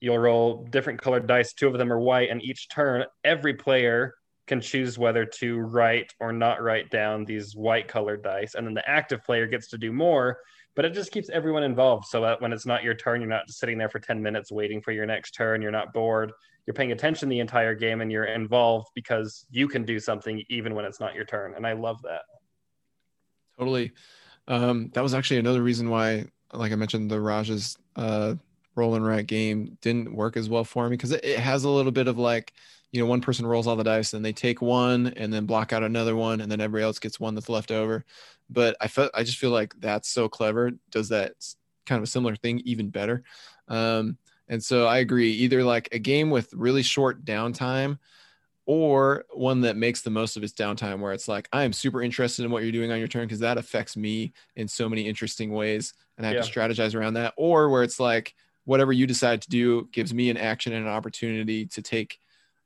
you'll roll different colored dice. Two of them are white, and each turn, every player can choose whether to write or not write down these white colored dice, and then the active player gets to do more. But it just keeps everyone involved, so that when it's not your turn, you're not just sitting there for ten minutes waiting for your next turn. You're not bored. You're paying attention the entire game, and you're involved because you can do something even when it's not your turn. And I love that. Totally. Um, that was actually another reason why, like I mentioned, the Raja's uh, roll and write game didn't work as well for me because it, it, has a little bit of like, you know, one person rolls all the dice and they take one and then block out another one and then everybody else gets one that's left over. But I felt I just feel like that's so clever. Does that kind of a similar thing even better? Um, and so I agree. Either like a game with really short downtime or one that makes the most of its downtime where it's like i am super interested in what you're doing on your turn because that affects me in so many interesting ways and i have yeah. to strategize around that or where it's like whatever you decide to do gives me an action and an opportunity to take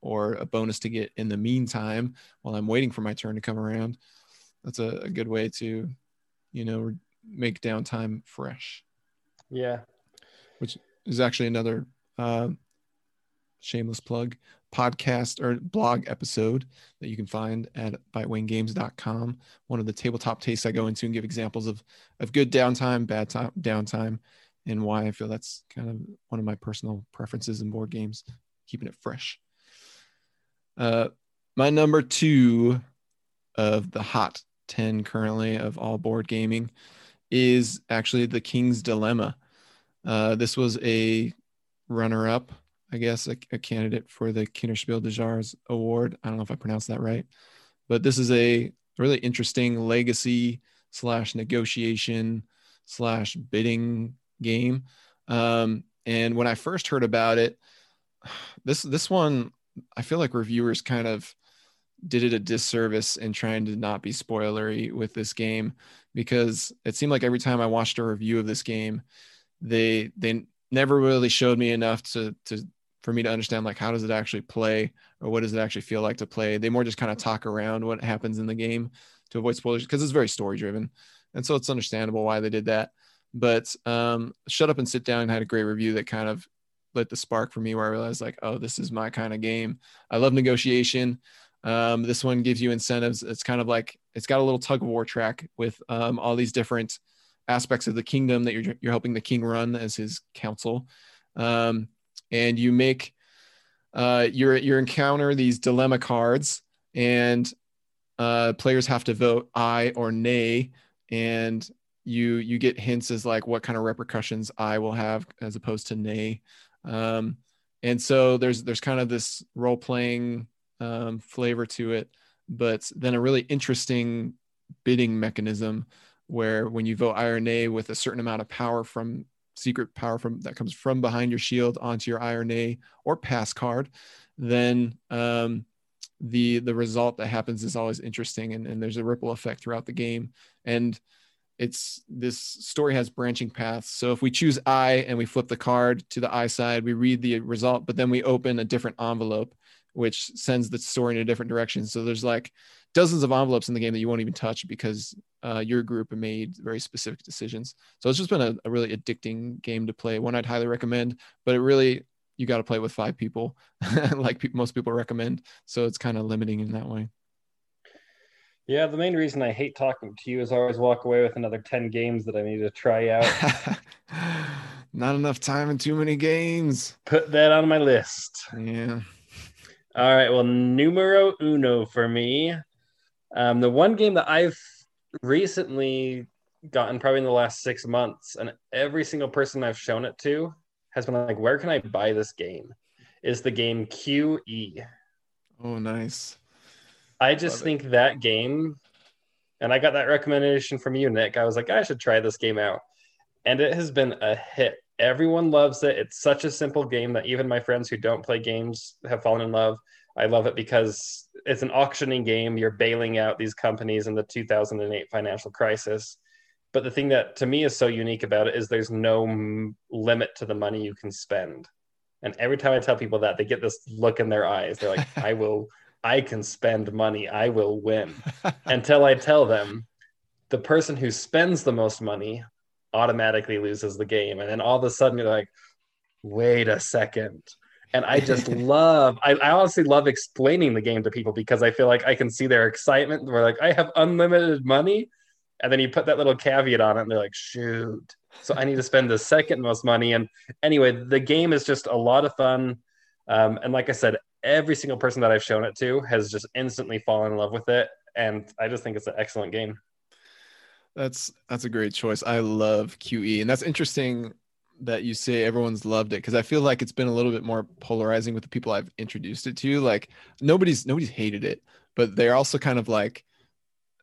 or a bonus to get in the meantime while i'm waiting for my turn to come around that's a, a good way to you know make downtime fresh yeah which is actually another uh, shameless plug podcast or blog episode that you can find at bitewinggames.com. One of the tabletop tastes I go into and give examples of of good downtime, bad time, downtime, and why I feel that's kind of one of my personal preferences in board games, keeping it fresh. Uh, my number two of the hot 10 currently of all board gaming is actually the King's Dilemma. Uh, this was a runner up, I guess, a, a, candidate for the Kinderspiel des Jahres award. I don't know if I pronounced that right, but this is a really interesting legacy slash negotiation slash bidding game. Um, and when I first heard about it, this this one, I feel like reviewers kind of did it a disservice in trying to not be spoilery with this game because it seemed like every time I watched a review of this game, they they never really showed me enough to to for me to understand like how does it actually play or what does it actually feel like to play. They more just kind of talk around what happens in the game to avoid spoilers because it's very story driven, and so it's understandable why they did that. But um, shut up and sit down had a great review that kind of lit the spark for me where I realized like, oh, this is my kind of game. I love negotiation. Um, this one gives you incentives. It's kind of like it's got a little tug of war track with um, all these different aspects of the kingdom that you're you're helping the king run as his council, um, and you make uh, you you encounter these dilemma cards, and uh, players have to vote aye or nay, and you you get hints as like what kind of repercussions I will have as opposed to nay. Um, and so there's there's kind of this role playing um, flavor to it, but then a really interesting bidding mechanism where when you vote nay with a certain amount of power from secret power from that comes from behind your shield onto your nay or pass card, then um, the the result that happens is always interesting and, and there's a ripple effect throughout the game. And it's this story has branching paths. So if we choose I and we flip the card to the I side, we read the result, but then we open a different envelope, which sends the story in a different direction. So there's like dozens of envelopes in the game that you won't even touch because uh, your group made very specific decisions. So it's just been a, a really addicting game to play. One I'd highly recommend, but it really you got to play with five people, like pe- most people recommend. So it's kind of limiting in that way. Yeah, the main reason I hate talking to you is I always walk away with another 10 games that I need to try out. Not enough time and too many games. Put that on my list. Yeah. All right. Well, numero uno for me. Um, the one game that I've recently gotten probably in the last six months, and every single person I've shown it to has been like, where can I buy this game? Is the game QE. Oh, nice. I just Love think it. that game, and I got that recommendation from you, Nick. I was like, I should try this game out. And it has been a hit. Everyone loves it. It's such a simple game that even my friends who don't play games have fallen in love. I love it because it's an auctioning game. You're bailing out these companies in the 2008 financial crisis. But the thing that to me is so unique about it is there's no m- limit to the money you can spend. And every time I tell people that, they get this look in their eyes. They're like, I will I can spend money, I will win. Until I tell them the person who spends the most money automatically loses the game. And then all of a sudden you're like, wait a second. And I just love, I, I honestly love explaining the game to people because I feel like I can see their excitement. We're like, I have unlimited money. And then you put that little caveat on it and they're like, shoot. So I need to spend the second most money. And anyway, the game is just a lot of fun. Um, and like I said, every single person that I've shown it to has just instantly fallen in love with it. And I just think it's an excellent game. That's that's a great choice. I love QE, and that's interesting that you say everyone's loved it because I feel like it's been a little bit more polarizing with the people I've introduced it to. Like nobody's nobody's hated it, but they're also kind of like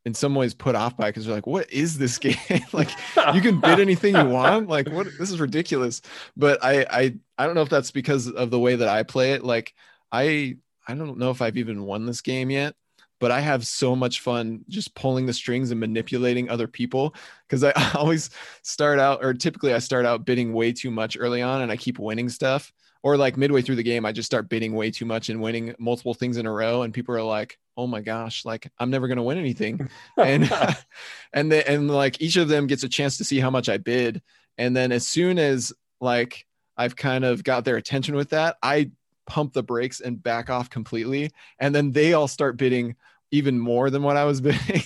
in some ways put off by because they're like, what is this game? like you can bid anything you want. Like what this is ridiculous. But I I I don't know if that's because of the way that I play it. Like I I don't know if I've even won this game yet, but I have so much fun just pulling the strings and manipulating other people because I always start out or typically I start out bidding way too much early on and I keep winning stuff. Or like midway through the game, I just start bidding way too much and winning multiple things in a row, and people are like, "Oh my gosh, like I'm never gonna win anything," and and they and like each of them gets a chance to see how much I bid, and then as soon as like I've kind of got their attention with that, I pump the brakes and back off completely. And then they all start bidding even more than what I was bidding.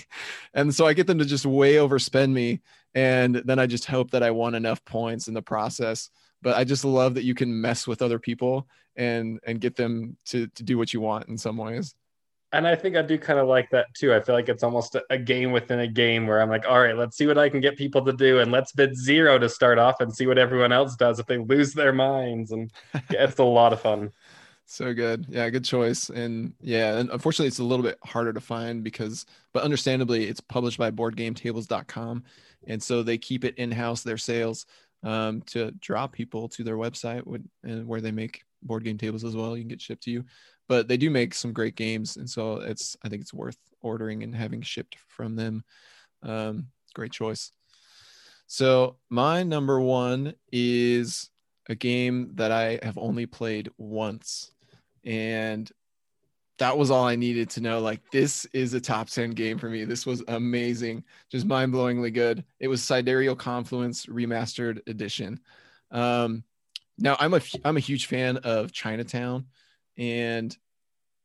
and so I get them to just way overspend me. And then I just hope that I won enough points in the process. But I just love that you can mess with other people and and get them to to do what you want in some ways. And I think I do kind of like that too. I feel like it's almost a game within a game where I'm like, all right, let's see what I can get people to do, and let's bid zero to start off and see what everyone else does if they lose their minds. And it's a lot of fun. So good. Yeah, good choice. And yeah, and unfortunately it's a little bit harder to find because but understandably it's published by boardgametables.com and so they keep it in-house their sales um, to draw people to their website and where they make board game tables as well. You can get shipped to you. But they do make some great games and so it's I think it's worth ordering and having shipped from them. Um, great choice. So my number 1 is a game that I have only played once and that was all I needed to know. Like, this is a top 10 game for me. This was amazing, just mind blowingly good. It was Sidereal Confluence Remastered Edition. Um, now, I'm a, I'm a huge fan of Chinatown, and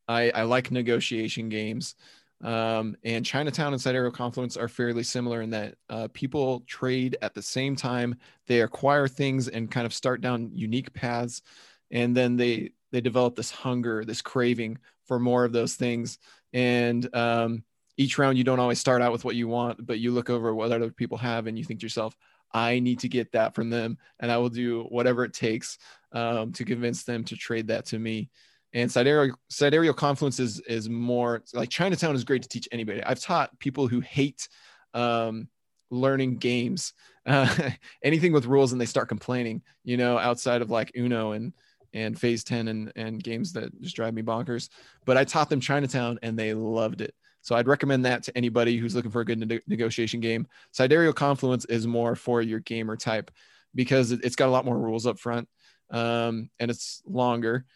I, I like negotiation games. Um, and Chinatown and Sidereal Confluence are fairly similar in that uh, people trade at the same time. They acquire things and kind of start down unique paths, and then they they develop this hunger, this craving for more of those things. And um, each round, you don't always start out with what you want, but you look over what other people have and you think to yourself, I need to get that from them. And I will do whatever it takes um, to convince them to trade that to me. And sidereal, sidereal confluence is, is more like Chinatown is great to teach anybody. I've taught people who hate um, learning games, uh, anything with rules, and they start complaining, you know, outside of like Uno and and phase 10 and, and games that just drive me bonkers but i taught them chinatown and they loved it. So i'd recommend that to anybody who's looking for a good ne- negotiation game. Sidereal confluence is more for your gamer type because it's got a lot more rules up front um, and it's longer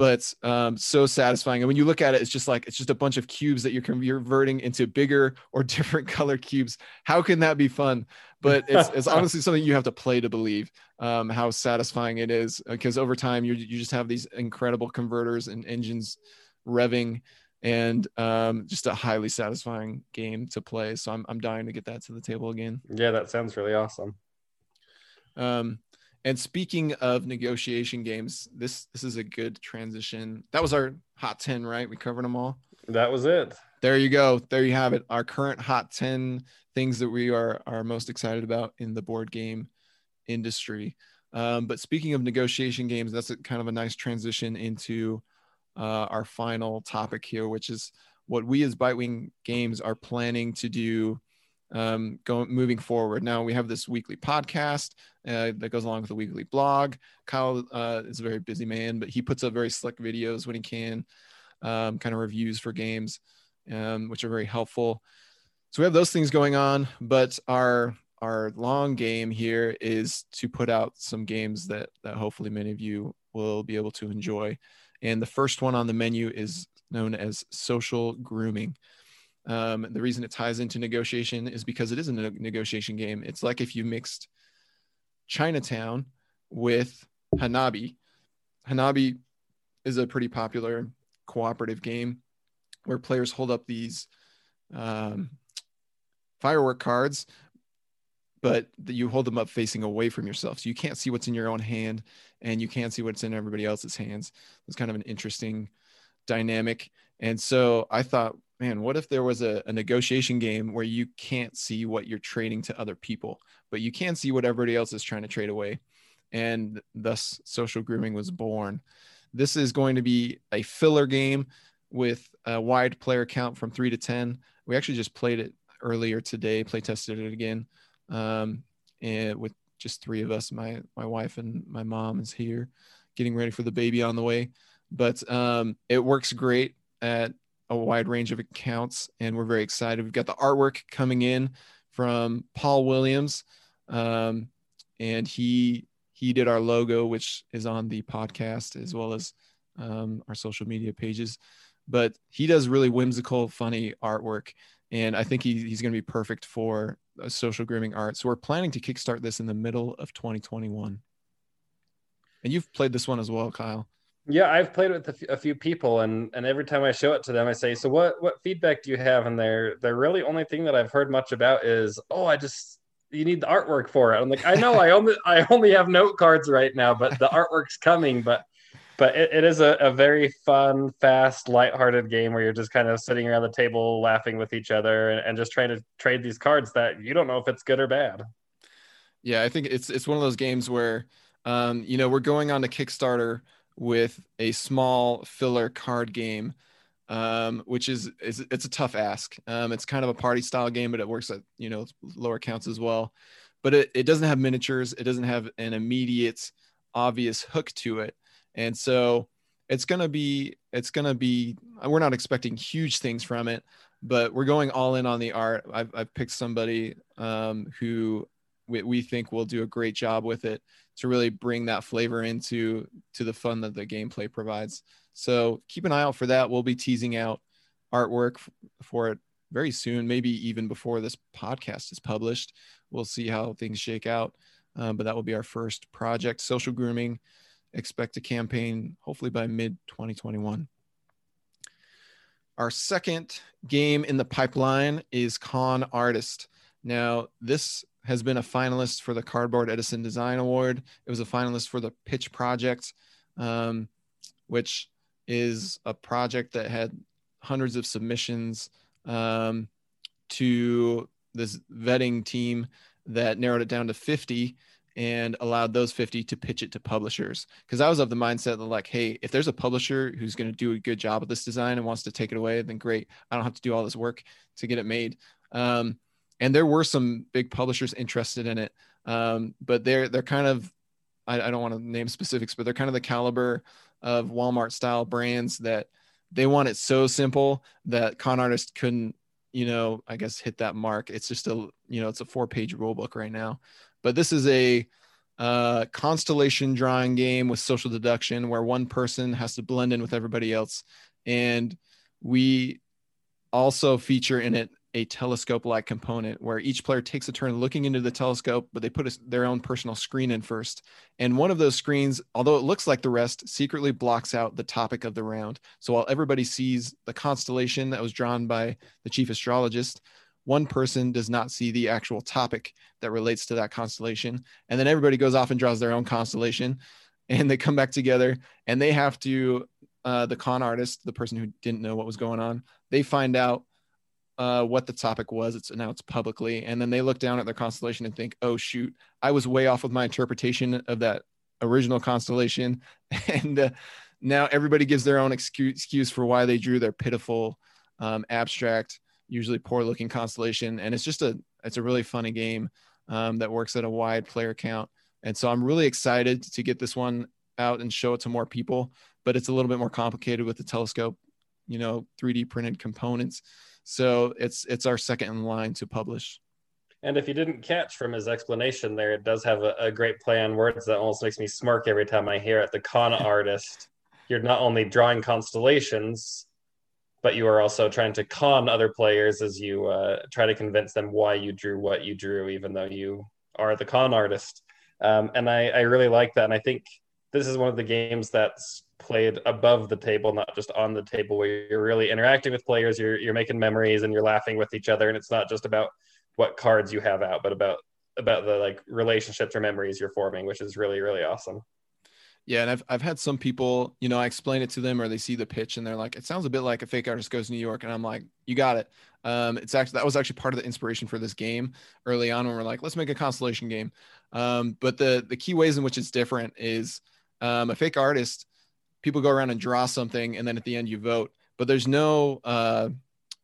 but um, so satisfying. And when you look at it, it's just like it's just a bunch of cubes that you're converting into bigger or different color cubes. How can that be fun? But it's, it's honestly something you have to play to believe um, how satisfying it is. Because over time, you you just have these incredible converters and engines revving, and um, just a highly satisfying game to play. So I'm I'm dying to get that to the table again. Yeah, that sounds really awesome. Um, and speaking of negotiation games, this this is a good transition. That was our hot 10, right? We covered them all. That was it. There you go. There you have it. Our current hot 10 things that we are are most excited about in the board game industry. Um, but speaking of negotiation games, that's a, kind of a nice transition into uh, our final topic here, which is what we as Bitewing Games are planning to do um, going moving forward. Now we have this weekly podcast uh, that goes along with the weekly blog. Kyle uh, is a very busy man, but he puts up very slick videos when he can, um, kind of reviews for games, um, which are very helpful. So we have those things going on, but our our long game here is to put out some games that that hopefully many of you will be able to enjoy. And the first one on the menu is known as social grooming. Um, the reason it ties into negotiation is because it is a negotiation game. It's like if you mixed Chinatown with Hanabi. Hanabi is a pretty popular cooperative game where players hold up these um, firework cards, but you hold them up facing away from yourself. So you can't see what's in your own hand and you can't see what's in everybody else's hands. It's kind of an interesting dynamic. And so I thought man, what if there was a, a, negotiation game where you can't see what you're trading to other people, but you can see what everybody else is trying to trade away? And thus, social grooming was born. This is going to be a filler game with a wide player count from three to 10. We actually just played it earlier today, play tested it again. Um, and with just three of us, my, my wife and my mom is here getting ready for the baby on the way. But um, it works great at a wide range of accounts, and we're very excited. We've got the artwork coming in from Paul Williams, um, and he he did our logo, which is on the podcast as well as um, our social media pages. But he does really whimsical, funny artwork, and I think he, he's going to be perfect for social grooming art. So we're planning to kickstart this in the middle of 2021. And you've played this one as well, Kyle. Yeah, I've played with a, f- a few people, and and every time I show it to them, I say, "So what what feedback do you have?" And they're they're really only thing that I've heard much about is, "Oh, I just you need the artwork for it." I'm like, I know, I only I only have note cards right now, but the artwork's coming. But but it, it is a, a very fun, fast, lighthearted game where you're just kind of sitting around the table laughing with each other and, and just trying to trade these cards that you don't know if it's good or bad. Yeah, I think it's it's one of those games where um, you know, we're going on to Kickstarter with a small filler card game, um, which is, is it's a tough ask. Um, it's kind of a party style game, but it works at you know lower counts as well. But it, it doesn't have miniatures. It doesn't have an immediate obvious hook to it and so it's to be it's to be we're not expecting huge things from it but we're going all in on the art i've, I've picked somebody um, who we, we think will do a great job with it to really bring that flavor into to the fun that the gameplay provides. So keep an eye out for that. We'll be teasing out artwork for it very soon maybe even before this podcast is published. We'll see how things shake out. Um, but that will be our first project. Social grooming expect a campaign hopefully by mid 2021. Our second game in the pipeline is Con Artist. Now, this has been a finalist for the Cardboard Edison Design Award. It was a finalist for the Pitch Project, um, which is a project that had hundreds of submissions um, to this vetting team that narrowed it down to 50 and allowed those 50 to pitch it to publishers. Because I was of the mindset that, like, hey, if there's a publisher who's going to do a good job of this design and wants to take it away, then great. I don't have to do all this work to get it made. Um, and there were some big publishers interested in it, um, but they're they're kind of I, I don't want to name specifics, but they're kind of the caliber of Walmart style brands that they want it so simple that con artists couldn't you know i guess hit that mark. It's just a you know it's a four page rule book right now. But this is a uh, constellation drawing game with social deduction where one person has to blend in with everybody else. And we also feature in it a telescope like component where each player takes a turn looking into the telescope, but they put a, their own personal screen in first. And one of those screens, although it looks like the rest, secretly blocks out the topic of the round. So while everybody sees the constellation that was drawn by the chief astrologist, one person does not see the actual topic that relates to that constellation. And then everybody goes off and draws their own constellation and they come back together and they have to, uh, the con artist, the person who didn't know what was going on, they find out uh, what the topic was. It's announced publicly. And then they look down at their constellation and think, oh, shoot, I was way off with my interpretation of that original constellation. And uh, now everybody gives their own excuse, excuse for why they drew their pitiful um, abstract usually poor looking constellation. And it's just a, it's a really funny game um, that works at a wide player count. And so I'm really excited to get this one out and show it to more people, but it's a little bit more complicated with the telescope, you know, 3D printed components. So it's, it's our second in line to publish. And if you didn't catch from his explanation there, it does have a, a great play on words that almost makes me smirk every time I hear it. The con artist, you're not only drawing constellations, but you are also trying to con other players as you uh, try to convince them why you drew what you drew, even though you are the con artist. Um, and I, I really like that. And I think this is one of the games that's played above the table, not just on the table, where you're really interacting with players, you're, you're making memories and you're laughing with each other. And it's not just about what cards you have out, but about about the like relationships or memories you're forming, which is really, really awesome. Yeah, and I've I've had some people, you know, I explain it to them or they see the pitch and they're like, it sounds a bit like a fake artist goes to New York, and I'm like, you got it. Um, it's actually that was actually part of the inspiration for this game early on when we're like, let's make a constellation game. Um, but the the key ways in which it's different is um, a fake artist, people go around and draw something, and then at the end you vote, but there's no uh,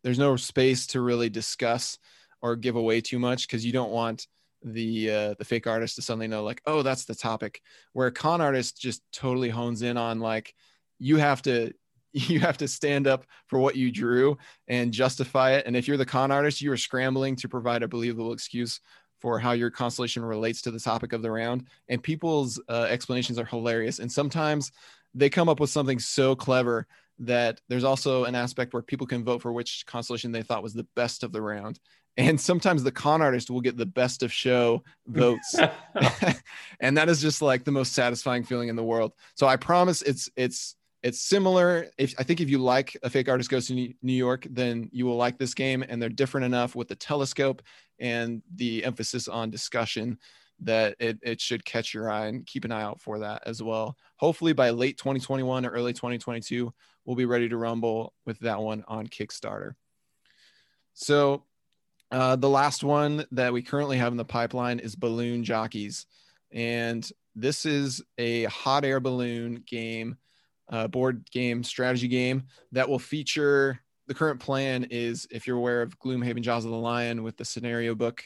there's no space to really discuss or give away too much because you don't want the uh, the fake artist to suddenly know like oh that's the topic. Where a con artist just totally hones in on like you have to you have to stand up for what you drew and justify it. And if you're the con artist you are scrambling to provide a believable excuse for how your constellation relates to the topic of the round. And people's uh, explanations are hilarious. And sometimes they come up with something so clever that there's also an aspect where people can vote for which constellation they thought was the best of the round. And sometimes the con artist will get the best of show votes. And that is just like the most satisfying feeling in the world. So i promise it's it's it's similar. If i think if you like a fake artist goes to new york then you will like this game and they're different enough with the telescope and the emphasis on discussion that it, it should catch your eye and keep an eye out for that as well. Hopefully by late 2021 or early 2022, we'll be ready to rumble with that one on Kickstarter. So uh, the last one that we currently have in the pipeline is Balloon Jockeys. And this is a hot air balloon game, uh, board game, strategy game that will feature the current plan is if you're aware of Gloomhaven Jaws of the Lion with the scenario book,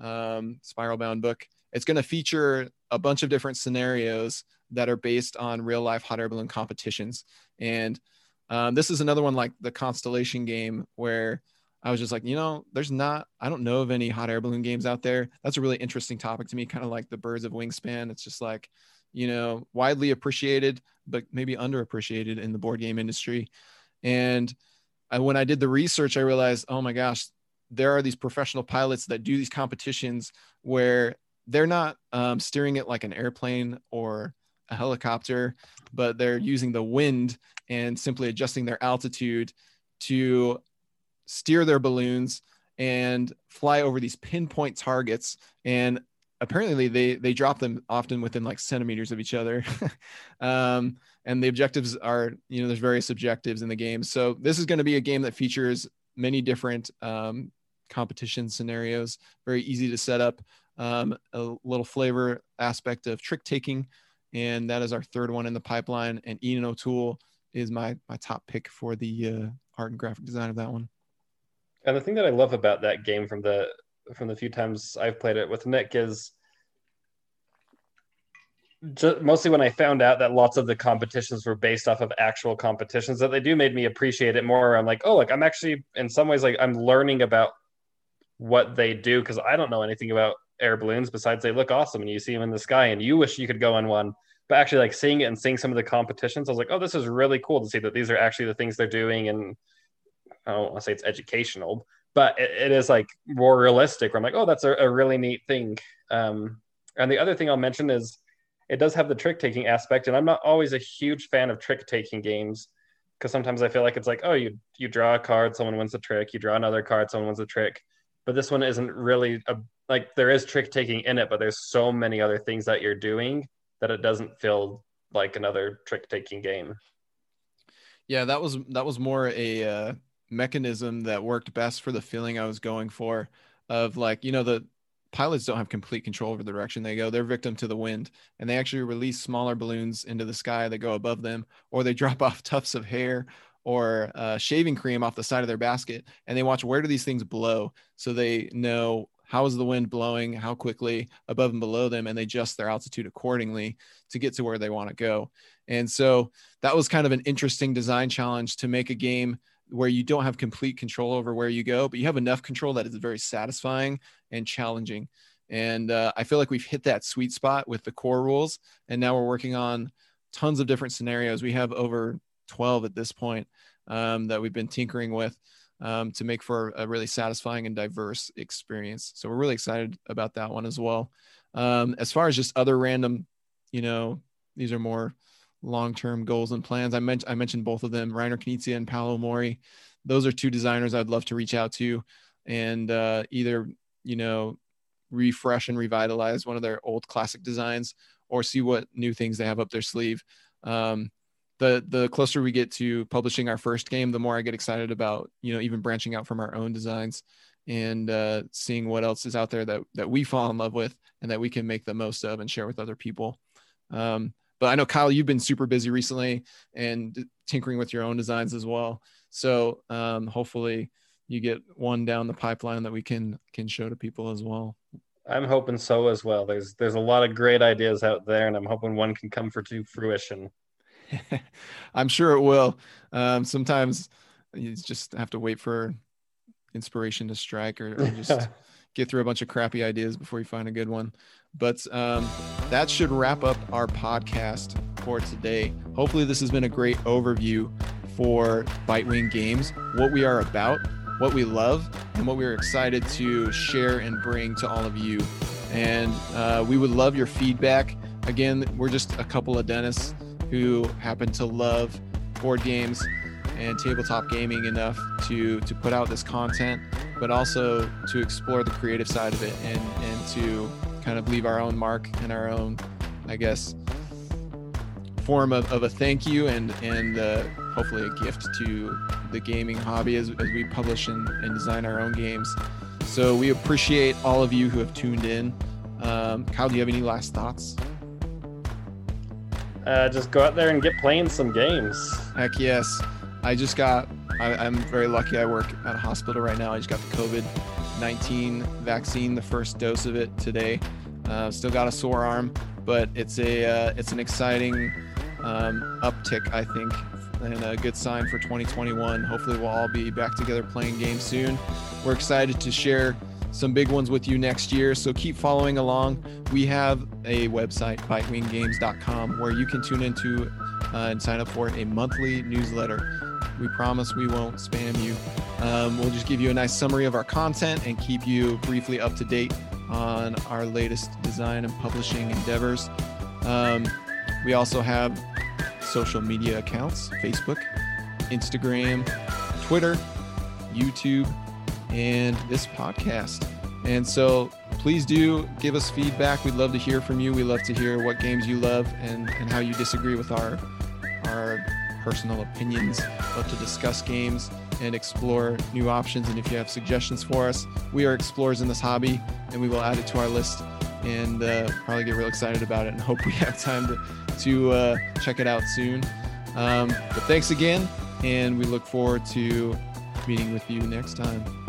um, spiral bound book, it's going to feature a bunch of different scenarios that are based on real life hot air balloon competitions. And um, this is another one like the Constellation game where I was just like, you know, there's not, I don't know of any hot air balloon games out there. That's a really interesting topic to me, kind of like the birds of wingspan. It's just like, you know, widely appreciated, but maybe underappreciated in the board game industry. And I, when I did the research, I realized, oh my gosh, there are these professional pilots that do these competitions where they're not um, steering it like an airplane or a helicopter, but they're using the wind and simply adjusting their altitude to steer their balloons and fly over these pinpoint targets. And apparently, they they drop them often within like centimeters of each other. um, and the objectives are, you know, there's various objectives in the game. So this is going to be a game that features many different um, competition scenarios. Very easy to set up um, a little flavor aspect of trick taking, and that is our third one in the pipeline. And Ian O'Toole is my my top pick for the uh, art and graphic design of that one. And the thing that I love about that game from the from the few times I've played it with Nick is just mostly when I found out that lots of the competitions were based off of actual competitions that they do made me appreciate it more. I'm like, oh, like I'm actually in some ways like I'm learning about what they do because I don't know anything about air balloons besides they look awesome and you see them in the sky and you wish you could go on one but actually like seeing it and seeing some of the competitions i was like oh this is really cool to see that these are actually the things they're doing and i don't want to say it's educational but it, it is like more realistic where i'm like oh that's a, a really neat thing. Um, and the other thing i'll mention is it does have the trick taking aspect and i'm not always a huge fan of trick taking games because sometimes i feel like it's like oh you you draw a card someone wins a trick you draw another card someone wins a trick but this one isn't really a like there is trick taking in it, but there's so many other things that you're doing that it doesn't feel like another trick taking game. Yeah, that was that was more a uh, mechanism that worked best for the feeling I was going for of like, you know, the pilots don't have complete control over the direction they go. They're victim to the wind and they actually release smaller balloons into the sky that go above them or they drop off tufts of hair or uh, shaving cream off the side of their basket and they watch where do these things blow so they know how is the wind blowing how quickly above and below them and they adjust their altitude accordingly to get to where they want to go. And so that was kind of an interesting design challenge to make a game where you don't have complete control over where you go but you have enough control that is very satisfying and challenging. And uh, i feel like we've hit that sweet spot with the core rules and now we're working on tons of different scenarios. We have over 12 at this point um, that we've been tinkering with um, to make for a really satisfying and diverse experience. So we're really excited about that one as well. Um, as far as just other random, you know, these are more long-term goals and plans. I mentioned I mentioned both of them, Reiner Knizia and Paolo Mori. Those are two designers I'd love to reach out to and uh, either you know refresh and revitalize one of their old classic designs or see what new things they have up their sleeve. Um, the the closer we get to publishing our first game, the more I get excited about you know even branching out from our own designs and uh, seeing what else is out there that that we fall in love with and that we can make the most of and share with other people. Um, but I know Kyle, you've been super busy recently and tinkering with your own designs as well. So um, hopefully you get one down the pipeline that we can can show to people as well. I'm hoping so as well. There's there's a lot of great ideas out there, and I'm hoping one can come for to fruition. I'm sure it will. Um, sometimes you just have to wait for inspiration to strike or, or just get through a bunch of crappy ideas before you find a good one. But um, that should wrap up our podcast for today. Hopefully, this has been a great overview for Bitewing Games, what we are about, what we love, and what we're excited to share and bring to all of you. And uh, we would love your feedback. Again, we're just a couple of dentists who happen to love board games and tabletop gaming enough to to put out this content, but also to explore the creative side of it and and to kind of leave our own mark and our own, I guess, form of, of a thank you and and uh, hopefully a gift to the gaming hobby as, as we publish and, and design our own games. So we appreciate all of you who have tuned in. Um, Kyle, do you have any last thoughts? Uh, just go out there and get playing some games. Heck yes. I just got, I, am very lucky. I work at a hospital right now. I just got the COVID 19 vaccine, the first dose of it today. Uh, still got a sore arm, but it's a uh, it's an exciting um, uptick, I think, and a good sign for 2021. Hopefully, we'll all be back together playing games soon. We're excited to share some big ones with you next year. So keep following along. We have a website, bitewinggames.com, where you can tune into uh, and sign up for a monthly newsletter. We promise we won't spam you. Um, we'll just give you a nice summary of our content and keep you briefly up to date on our latest design and publishing endeavors. Um, we also have social media accounts Facebook, Instagram, Twitter, YouTube, and this podcast. And so please do give us feedback. We'd love to hear from you. We love to hear what games you love and, and how you disagree with our our personal opinions. Love to discuss games and explore new options. And if you have suggestions for us, we are explorers in this hobby and we will add it to our list and uh, probably get real excited about it and hope we have time to, to uh, check it out soon. Um, but thanks again, and we look forward to meeting with you next time.